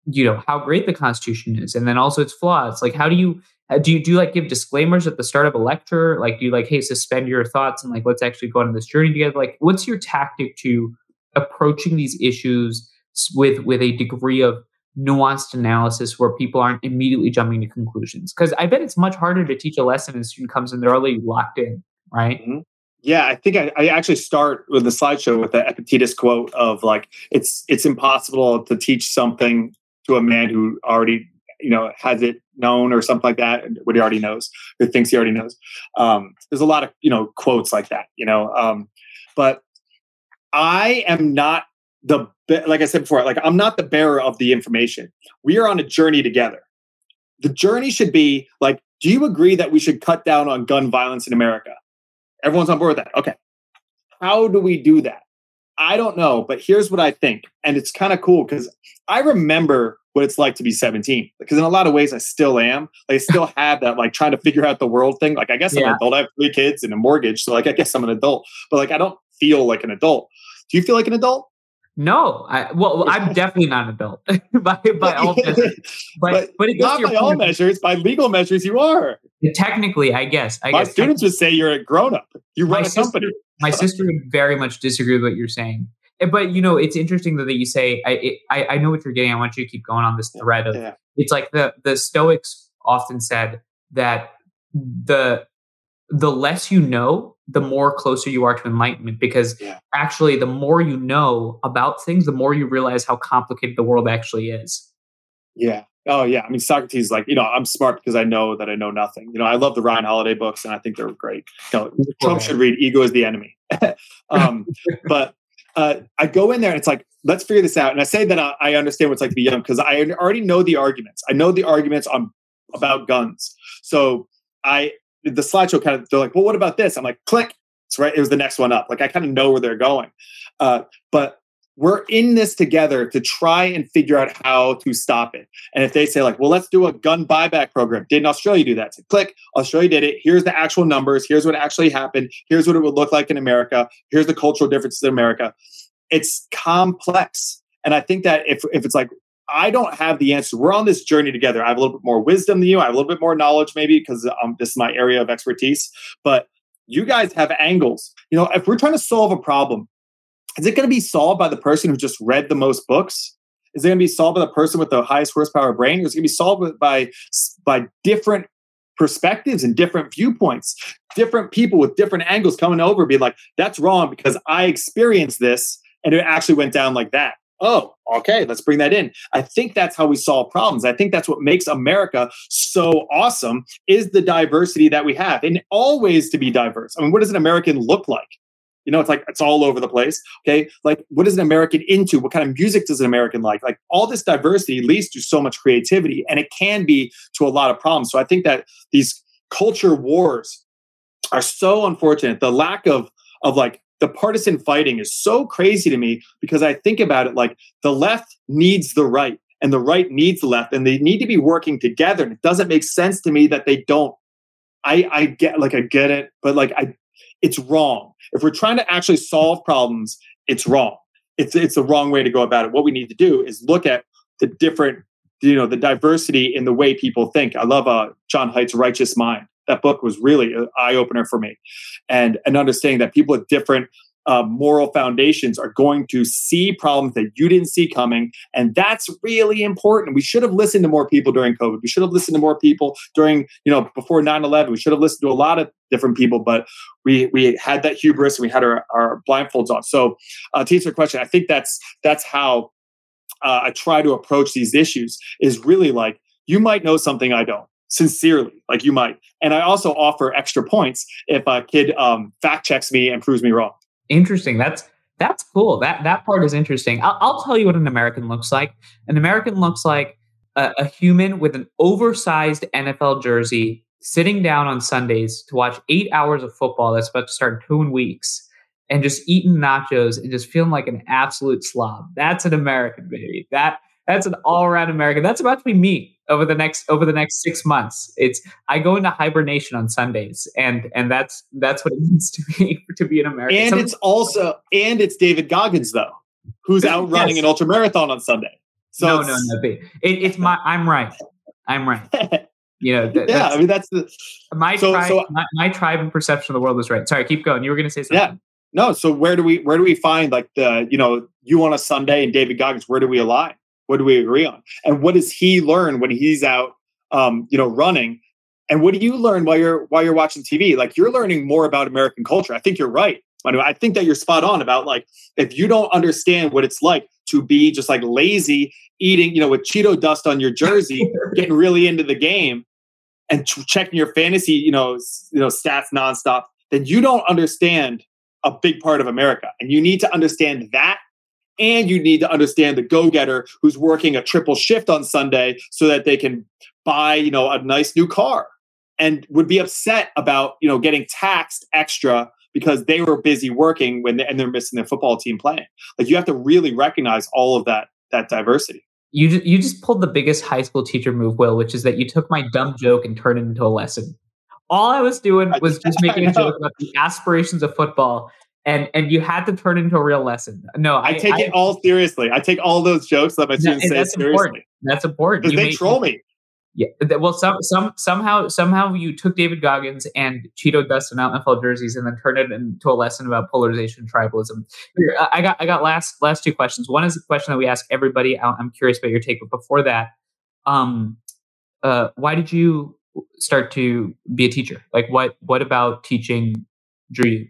you know how great the constitution is and then also its flaws like how do you do you do you like give disclaimers at the start of a lecture? Like, do you like, hey, suspend your thoughts and like, let's actually go on this journey together? Like, what's your tactic to approaching these issues with with a degree of nuanced analysis where people aren't immediately jumping to conclusions? Because I bet it's much harder to teach a lesson and a student comes in they're already locked in, right? Mm-hmm. Yeah, I think I, I, actually start with the slideshow with the Epictetus quote of like, it's it's impossible to teach something to a man who already you know has it known or something like that what he already knows who thinks he already knows. Um, there's a lot of you know quotes like that you know um, but i am not the like i said before like i'm not the bearer of the information. We are on a journey together. The journey should be like do you agree that we should cut down on gun violence in america? Everyone's on board with that? Okay. How do we do that i don't know but here's what i think and it's kind of cool because i remember what it's like to be 17 because in a lot of ways I still am. Like, I still have that like trying to figure out the world thing. Like I guess I'm an adult. I have three kids and a mortgage, so like I guess I'm an adult. But like I don't feel like an adult. Do you feel like an adult? No, I, well, I'm definitely not an adult by, by all measures. But, but, but not by all measures, by legal measures, you are. Technically, I guess. I My guess students would say you're a grown up. You run my a sister, company. my sister would very much disagree with what you're saying. Eh, but you know, it's interesting though that you say, I, I, I know what you're getting. I want you to keep going on this thread of. Yeah. It's like the the Stoics often said that the the less you know, the more closer you are to enlightenment. Because yeah. actually, the more you know about things, the more you realize how complicated the world actually is. Yeah. Oh yeah. I mean, Socrates, like you know, I'm smart because I know that I know nothing. You know, I love the Ryan Holiday books, and I think they're great. You know, Trump should read "Ego is the Enemy." um, but uh, I go in there and it's like let's figure this out. And I say that I, I understand what it's like to be young because I already know the arguments. I know the arguments on about guns. So I the slideshow kind of they're like, well, what about this? I'm like, click. It's right. It was the next one up. Like I kind of know where they're going. Uh, but we're in this together to try and figure out how to stop it. And if they say like, well, let's do a gun buyback program. Didn't Australia do that? So click, Australia did it. Here's the actual numbers. Here's what actually happened. Here's what it would look like in America. Here's the cultural differences in America. It's complex. And I think that if, if it's like, I don't have the answer. We're on this journey together. I have a little bit more wisdom than you. I have a little bit more knowledge, maybe because um, this is my area of expertise. But you guys have angles. You know, if we're trying to solve a problem, is it going to be solved by the person who just read the most books? Is it going to be solved by the person with the highest horsepower brain? Or is it going to be solved by by different perspectives and different viewpoints, different people with different angles coming over, being like, "That's wrong because I experienced this and it actually went down like that." Oh, okay, let's bring that in. I think that's how we solve problems. I think that's what makes America so awesome is the diversity that we have and always to be diverse. I mean, what does an American look like? You know, it's like it's all over the place. Okay. Like, what is an American into? What kind of music does an American like? Like, all this diversity leads to so much creativity and it can be to a lot of problems. So I think that these culture wars are so unfortunate. The lack of, of like, the partisan fighting is so crazy to me because I think about it like the left needs the right and the right needs the left and they need to be working together. And it doesn't make sense to me that they don't. I, I get like I get it, but like I it's wrong. If we're trying to actually solve problems, it's wrong. It's it's the wrong way to go about it. What we need to do is look at the different, you know, the diversity in the way people think. I love uh, John Haidt's Righteous Mind. That book was really an eye opener for me, and and understanding that people with different uh, moral foundations are going to see problems that you didn't see coming. And that's really important. We should have listened to more people during COVID. We should have listened to more people during, you know, before 9 11. We should have listened to a lot of different people, but we we had that hubris and we had our, our blindfolds on. So uh, to answer your question, I think that's that's how uh, I try to approach these issues is really like, you might know something I don't sincerely, like you might. And I also offer extra points if a kid um, fact checks me and proves me wrong. Interesting. That's that's cool. That that part is interesting. I'll, I'll tell you what an American looks like. An American looks like a, a human with an oversized NFL jersey, sitting down on Sundays to watch eight hours of football that's about to start in two weeks, and just eating nachos and just feeling like an absolute slob. That's an American baby. That that's an all around American. That's about to be me over the next over the next six months. It's I go into hibernation on Sundays, and and that's that's what it means to be to be an American. And it's also and it's David Goggins though, who's out running yes. an ultra marathon on Sunday. So no, no, no. It, it's my. I'm right. I'm right. You know. Th- yeah, I mean that's the my so, tribe. So, my, my, tribe and perception of the world is right. Sorry, keep going. You were going to say something. Yeah. No. So where do we where do we find like the you know you on a Sunday and David Goggins? Where do we align? What do we agree on? And what does he learn when he's out, um, you know, running? And what do you learn while you're while you're watching TV? Like you're learning more about American culture. I think you're right. I think that you're spot on about like if you don't understand what it's like to be just like lazy eating, you know, with Cheeto dust on your jersey, getting really into the game, and ch- checking your fantasy, you know, you know, stats nonstop, then you don't understand a big part of America, and you need to understand that and you need to understand the go-getter who's working a triple shift on Sunday so that they can buy, you know, a nice new car and would be upset about, you know, getting taxed extra because they were busy working when they, and they're missing their football team playing. Like you have to really recognize all of that that diversity. You just, you just pulled the biggest high school teacher move, Will, which is that you took my dumb joke and turned it into a lesson. All I was doing was just making a joke about the aspirations of football and and you had to turn into a real lesson. No, I, I take I, it all seriously. I take all those jokes that my students say seriously. Important. That's important because they troll me. Yeah, well, some some somehow somehow you took David Goggins and Cheeto dust and NFL jerseys and then turned it into a lesson about polarization and tribalism. Here, I got I got last last two questions. One is a question that we ask everybody. I'm curious about your take, but before that, um, uh, why did you start to be a teacher? Like, what what about teaching drew you?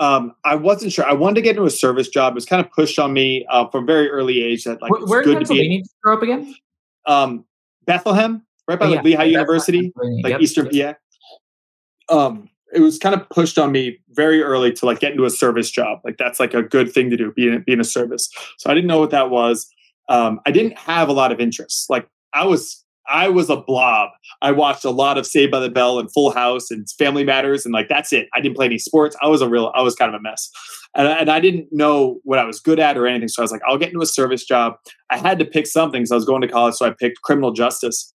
Um, I wasn't sure. I wanted to get into a service job. It was kind of pushed on me uh, from very early age that like where, where good in Pennsylvania did you grow up again? Um, Bethlehem, right by oh, yeah. Lehigh University, like yep. Eastern yep. PA. Um, it was kind of pushed on me very early to like get into a service job. Like that's like a good thing to do, being being a service. So I didn't know what that was. Um, I didn't have a lot of interests. Like I was I was a blob. I watched a lot of Saved by the Bell and Full House and Family Matters, and like that's it. I didn't play any sports. I was a real, I was kind of a mess, and, and I didn't know what I was good at or anything. So I was like, I'll get into a service job. I had to pick something because I was going to college, so I picked criminal justice.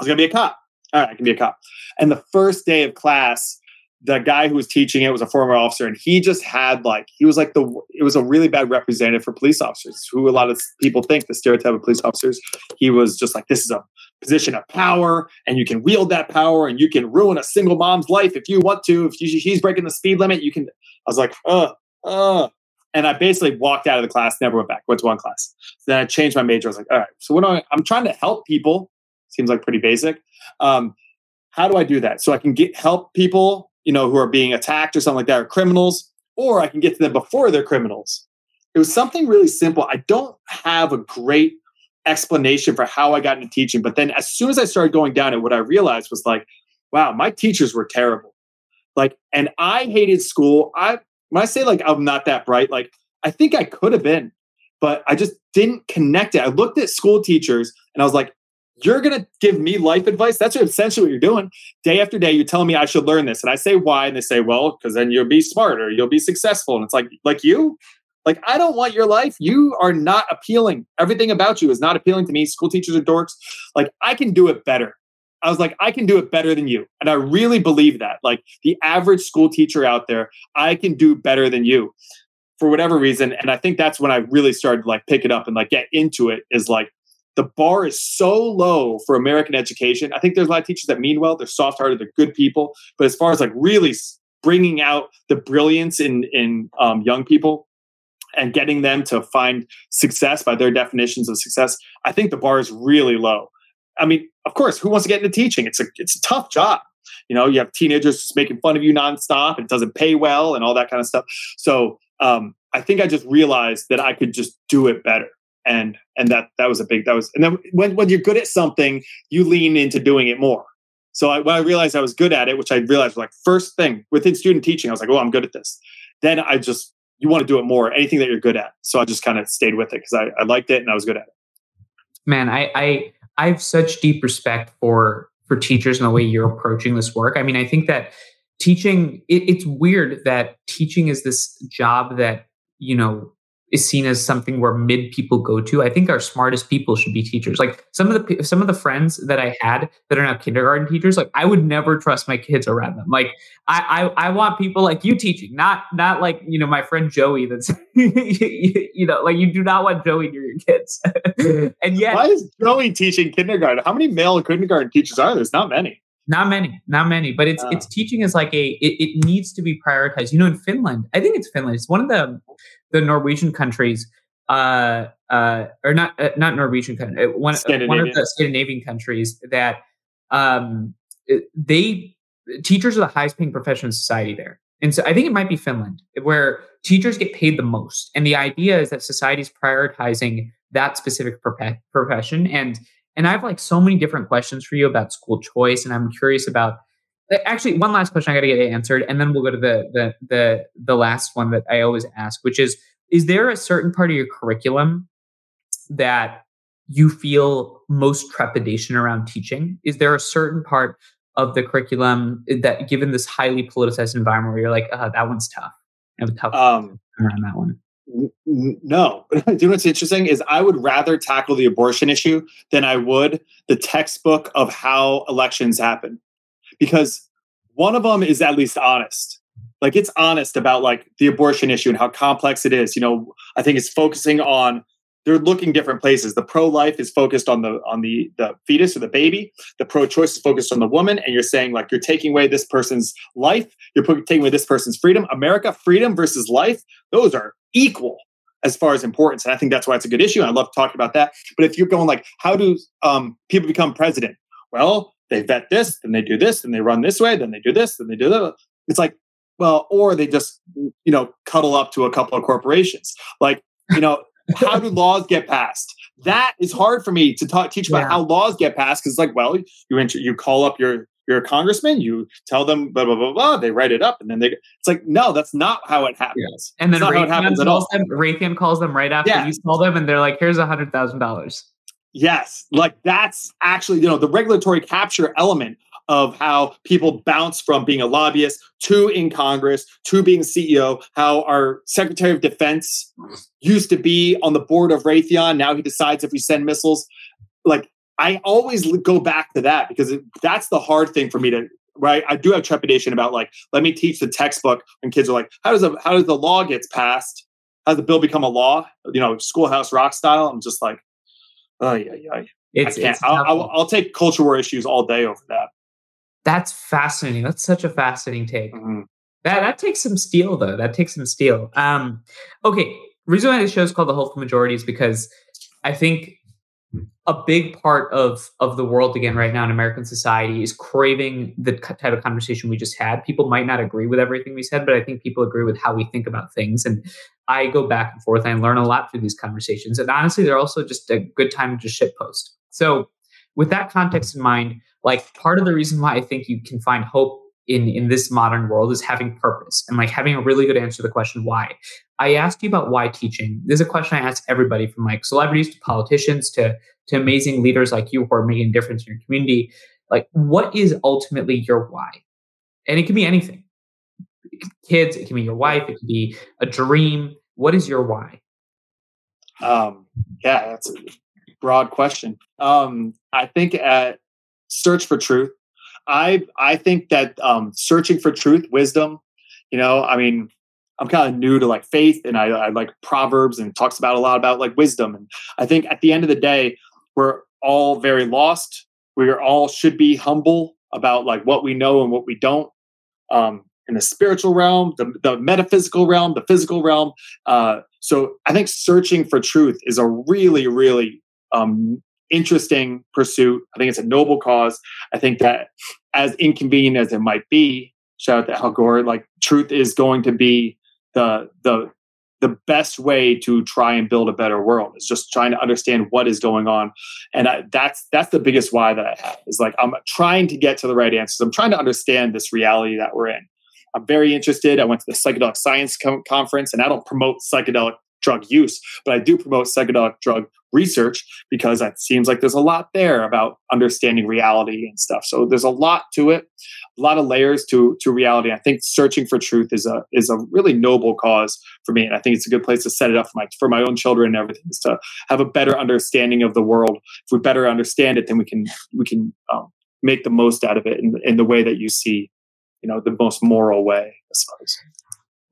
I was going to be a cop. All right, I can be a cop. And the first day of class, the guy who was teaching it was a former officer and he just had like he was like the it was a really bad representative for police officers who a lot of people think the stereotype of police officers he was just like this is a position of power and you can wield that power and you can ruin a single mom's life if you want to. If she's breaking the speed limit you can i was like uh uh. And i basically walked out of the class never went back went to one class. Then i changed my major. I was like all right so what I, i'm trying to help people. Seems like pretty basic. Um, how do i do that? So i can get help people you know, who are being attacked or something like that are criminals, or I can get to them before they're criminals. It was something really simple. I don't have a great explanation for how I got into teaching, but then as soon as I started going down it, what I realized was like, wow, my teachers were terrible. Like, and I hated school. I when I say like I'm not that bright, like I think I could have been, but I just didn't connect it. I looked at school teachers and I was like, you're to give me life advice. That's essentially what you're doing. Day after day, you're telling me I should learn this. And I say, why? And they say, well, because then you'll be smarter, you'll be successful. And it's like, like you? Like, I don't want your life. You are not appealing. Everything about you is not appealing to me. School teachers are dorks. Like, I can do it better. I was like, I can do it better than you. And I really believe that. Like, the average school teacher out there, I can do better than you for whatever reason. And I think that's when I really started to like pick it up and like get into it is like, the bar is so low for American education. I think there's a lot of teachers that mean well, they're soft hearted, they're good people. But as far as like really bringing out the brilliance in, in um, young people and getting them to find success by their definitions of success, I think the bar is really low. I mean, of course, who wants to get into teaching? It's a, it's a tough job. You know, you have teenagers just making fun of you nonstop. It doesn't pay well and all that kind of stuff. So um, I think I just realized that I could just do it better and and that that was a big that was and then when when you're good at something you lean into doing it more so I, when i realized i was good at it which i realized like first thing within student teaching i was like oh i'm good at this then i just you want to do it more anything that you're good at. So i just kind of stayed with it because I, I liked it and i was good at it. Man i i i have such deep respect for for teachers and the way you're approaching this work. I mean i think that teaching it, it's weird that teaching is this job that you know is seen as something where mid people go to. I think our smartest people should be teachers. Like some of the some of the friends that I had that are now kindergarten teachers, like I would never trust my kids around them. Like I I, I want people like you teaching, not not like you know my friend Joey. That's you know like you do not want Joey near your kids. and yet, why is Joey teaching kindergarten? How many male kindergarten teachers are there? There's not many. Not many, not many, but it's it's teaching is like a it, it needs to be prioritized. You know, in Finland, I think it's Finland. It's one of the the Norwegian countries, uh, uh, or not uh, not Norwegian country, uh, one one of the Scandinavian countries that um, they teachers are the highest paying profession in society there. And so I think it might be Finland, where teachers get paid the most. And the idea is that society is prioritizing that specific profession. And and I have like so many different questions for you about school choice, and I'm curious about. Actually, one last question I got to get answered, and then we'll go to the the the the last one that I always ask, which is: Is there a certain part of your curriculum that you feel most trepidation around teaching? Is there a certain part of the curriculum that, given this highly politicized environment, where you're like, oh, that one's tough? I have a tough um, around that one no. Do you know what's interesting is I would rather tackle the abortion issue than I would the textbook of how elections happen, because one of them is at least honest. Like it's honest about like the abortion issue and how complex it is. You know, I think it's focusing on they're looking different places. The pro-life is focused on the on the the fetus or the baby. The pro-choice is focused on the woman, and you're saying like you're taking away this person's life. You're taking away this person's freedom. America, freedom versus life. Those are equal as far as importance, and I think that's why it's a good issue. And I love talking about that. But if you're going like, how do um, people become president? Well, they vet this, then they do this, then they run this way, then they do this, then they do that. It's like, well, or they just you know cuddle up to a couple of corporations. Like you know how do laws get passed? That is hard for me to talk, teach about yeah. how laws get passed because, like, well, you you call up your you're congressman, you tell them blah blah blah blah. They write it up, and then they. It's like no, that's not how it happens. And then That's not how it Raytheon happens at calls all. them. Raytheon calls them right after Yeah. you call them, and they're like, "Here's a hundred thousand dollars." Yes, like that's actually you know the regulatory capture element of how people bounce from being a lobbyist to in Congress to being CEO. How our Secretary of Defense used to be on the board of Raytheon. Now he decides if we send missiles. Like I always go back to that because that's the hard thing for me to. Right, I do have trepidation about like let me teach the textbook when kids are like, how does a how does the law gets passed? How does the bill become a law? You know, schoolhouse rock style. I'm just like, oh yeah, yeah. It's, I can't. it's I'll. I'll, I'll take culture war issues all day over that. That's fascinating. That's such a fascinating take. Mhm. That that takes some steel though. That takes some steel. Um, okay. Reason why this show is called the Hopeful Majority is because I think a big part of of the world again right now in American society is craving the type of conversation we just had. People might not agree with everything we said, but I think people agree with how we think about things. And I go back and forth. and I learn a lot through these conversations. And honestly, they're also just a good time to just shit post. So with that context in mind, like part of the reason why I think you can find hope in in this modern world is having purpose and like having a really good answer to the question why. I asked you about why teaching. This is a question I ask everybody from like celebrities to politicians to to amazing leaders like you who are making a difference in your community. Like, what is ultimately your why? And it can be anything. Kids, it can be your wife, it can be a dream. What is your why? Um, yeah, that's broad question. Um, I think at search for truth. I I think that um, searching for truth, wisdom. You know, I mean, I'm kind of new to like faith, and I, I like Proverbs and talks about a lot about like wisdom. And I think at the end of the day, we're all very lost. We are all should be humble about like what we know and what we don't. Um, in the spiritual realm, the, the metaphysical realm, the physical realm. Uh, so I think searching for truth is a really, really um, interesting pursuit. I think it's a noble cause. I think that as inconvenient as it might be, shout out to Al Gore, like truth is going to be the the the best way to try and build a better world. Is just trying to understand what is going on. And I, that's that's the biggest why that i have is like i'm trying to get to the right answers. I'm trying to understand this reality that we're in. I'm very interested. I went to the psychedelic science com- conference and i don't promote psychedelic drug use but i do promote psychedelic drug research because it seems like there's a lot there about understanding reality and stuff. So there's a lot to it a lot of layers to to reality. I think searching for truth is a is a really noble cause for me and i think it's a good place to set it up for my for my own children and everything is to have a better understanding of the world. If we better understand it then we can we can um, make the most out of it in, in the way that you see you know the most moral way i suppose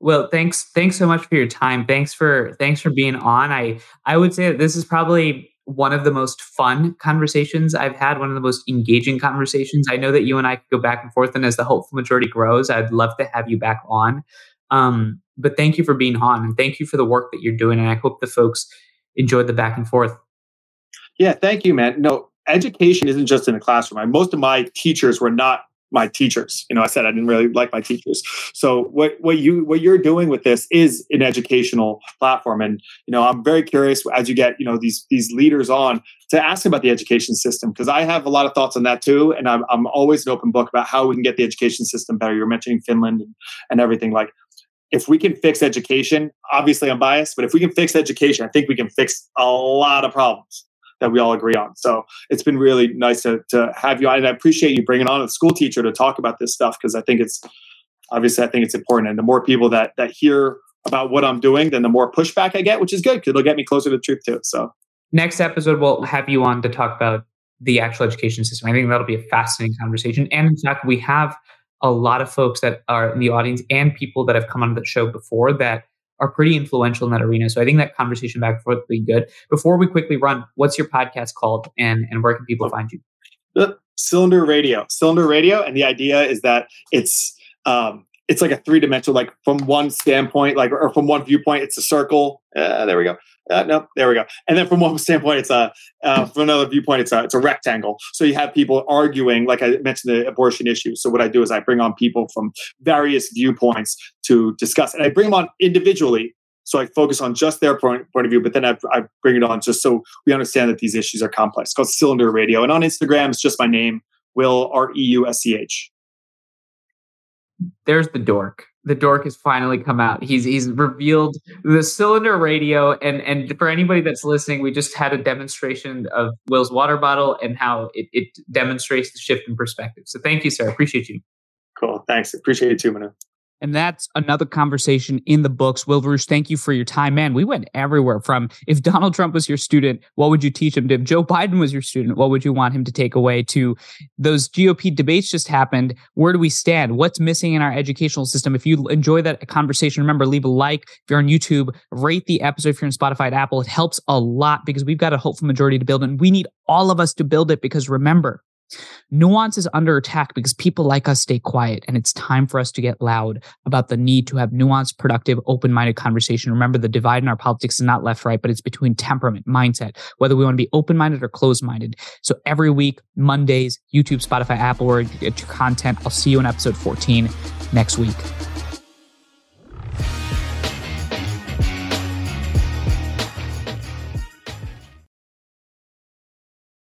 Well, thanks thanks so much for your time. Thanks for thanks for being on. I I would say that this is probably one of the most fun conversations I've had, one of the most engaging conversations. I know that you and I could go back and forth, and as the hopeful majority grows, I'd love to have you back on. Um, but thank you for being on, and thank you for the work that you're doing. And I hope the folks enjoyed the back and forth. yeah thank you man no education isn't just in the classroom I, most of my teachers were not my teachers. You know i said i didn't really like my teachers. So what what you what you're doing with this is an educational platform. And you know i'm very curious as you get you know these these leaders on to ask about the education system because i have a lot of thoughts on that too. And i'm, I'm always an open book about how we can get the education system better. You're mentioning finland and, and everything. Like if we can fix education obviously i'm biased but if we can fix education i think we can fix a lot of problems that we all agree on. So it's been really nice to, to have you on. And I appreciate you bringing on a school teacher to talk about this stuff because I think it's obviously I think it's important. And the more people that that hear about what I'm doing, then the more pushback I get, which is good because it'll get me closer to the truth too. So Next episode, we'll have you on to talk about the actual education system. I think that'll be a fascinating conversation. And in fact, we have a lot of folks that are in the audience and people that have come on the show before that are pretty influential in that arena. So I think that conversation back and forth will be good. Before we quickly run, what's your podcast called and, and where can people find you? cylinder radio, cylinder radio. And the idea is that it's um it's like a three dimensional, like from one standpoint, like or from one viewpoint, it's a circle. Uh, there we go. Uh, no, there we go. And then from one standpoint, it's a uh, from another viewpoint, it's a it's a rectangle. So you have people arguing, like I mentioned, the abortion issue. So what I do is I bring on people from various viewpoints to discuss, and I bring them on individually. So I focus on just their point, point of view, but then I, I bring it on just so we understand that these issues are complex. It's called Cylinder Radio, and on Instagram, it's just my name, Will R E U S C H. There's the dork. The dork has finally come out. He's he's revealed the cylinder radio, and and for anybody that's listening, we just had a demonstration of Will's water bottle and how it, it demonstrates the shift in perspective. So thank you, sir. Appreciate you. Cool. Thanks. Appreciate it too, Manu. And that's another conversation in the books. Will Reusch, thank you for your time. Man, we went everywhere from if Donald Trump was your student, what would you teach him? If Joe Biden was your student, what would you want him to take away? To those GOP debates just happened. Where do we stand? What's missing in our educational system? If you enjoy that conversation, remember, leave a like. If you're on YouTube, rate the episode. If you're on Spotify and Apple, it helps a lot because we've got a hopeful majority to build. And we need all of us to build it because remember, Nuance is under attack because people like us stay quiet, and it's time for us to get loud about the need to have nuanced, productive, open minded conversation. Remember, the divide in our politics is not left right, but it's between temperament, mindset, whether we want to be open minded or closed minded. So every week, Mondays, YouTube, Spotify, Apple, where you get your content. I'll see you in episode 14 next week.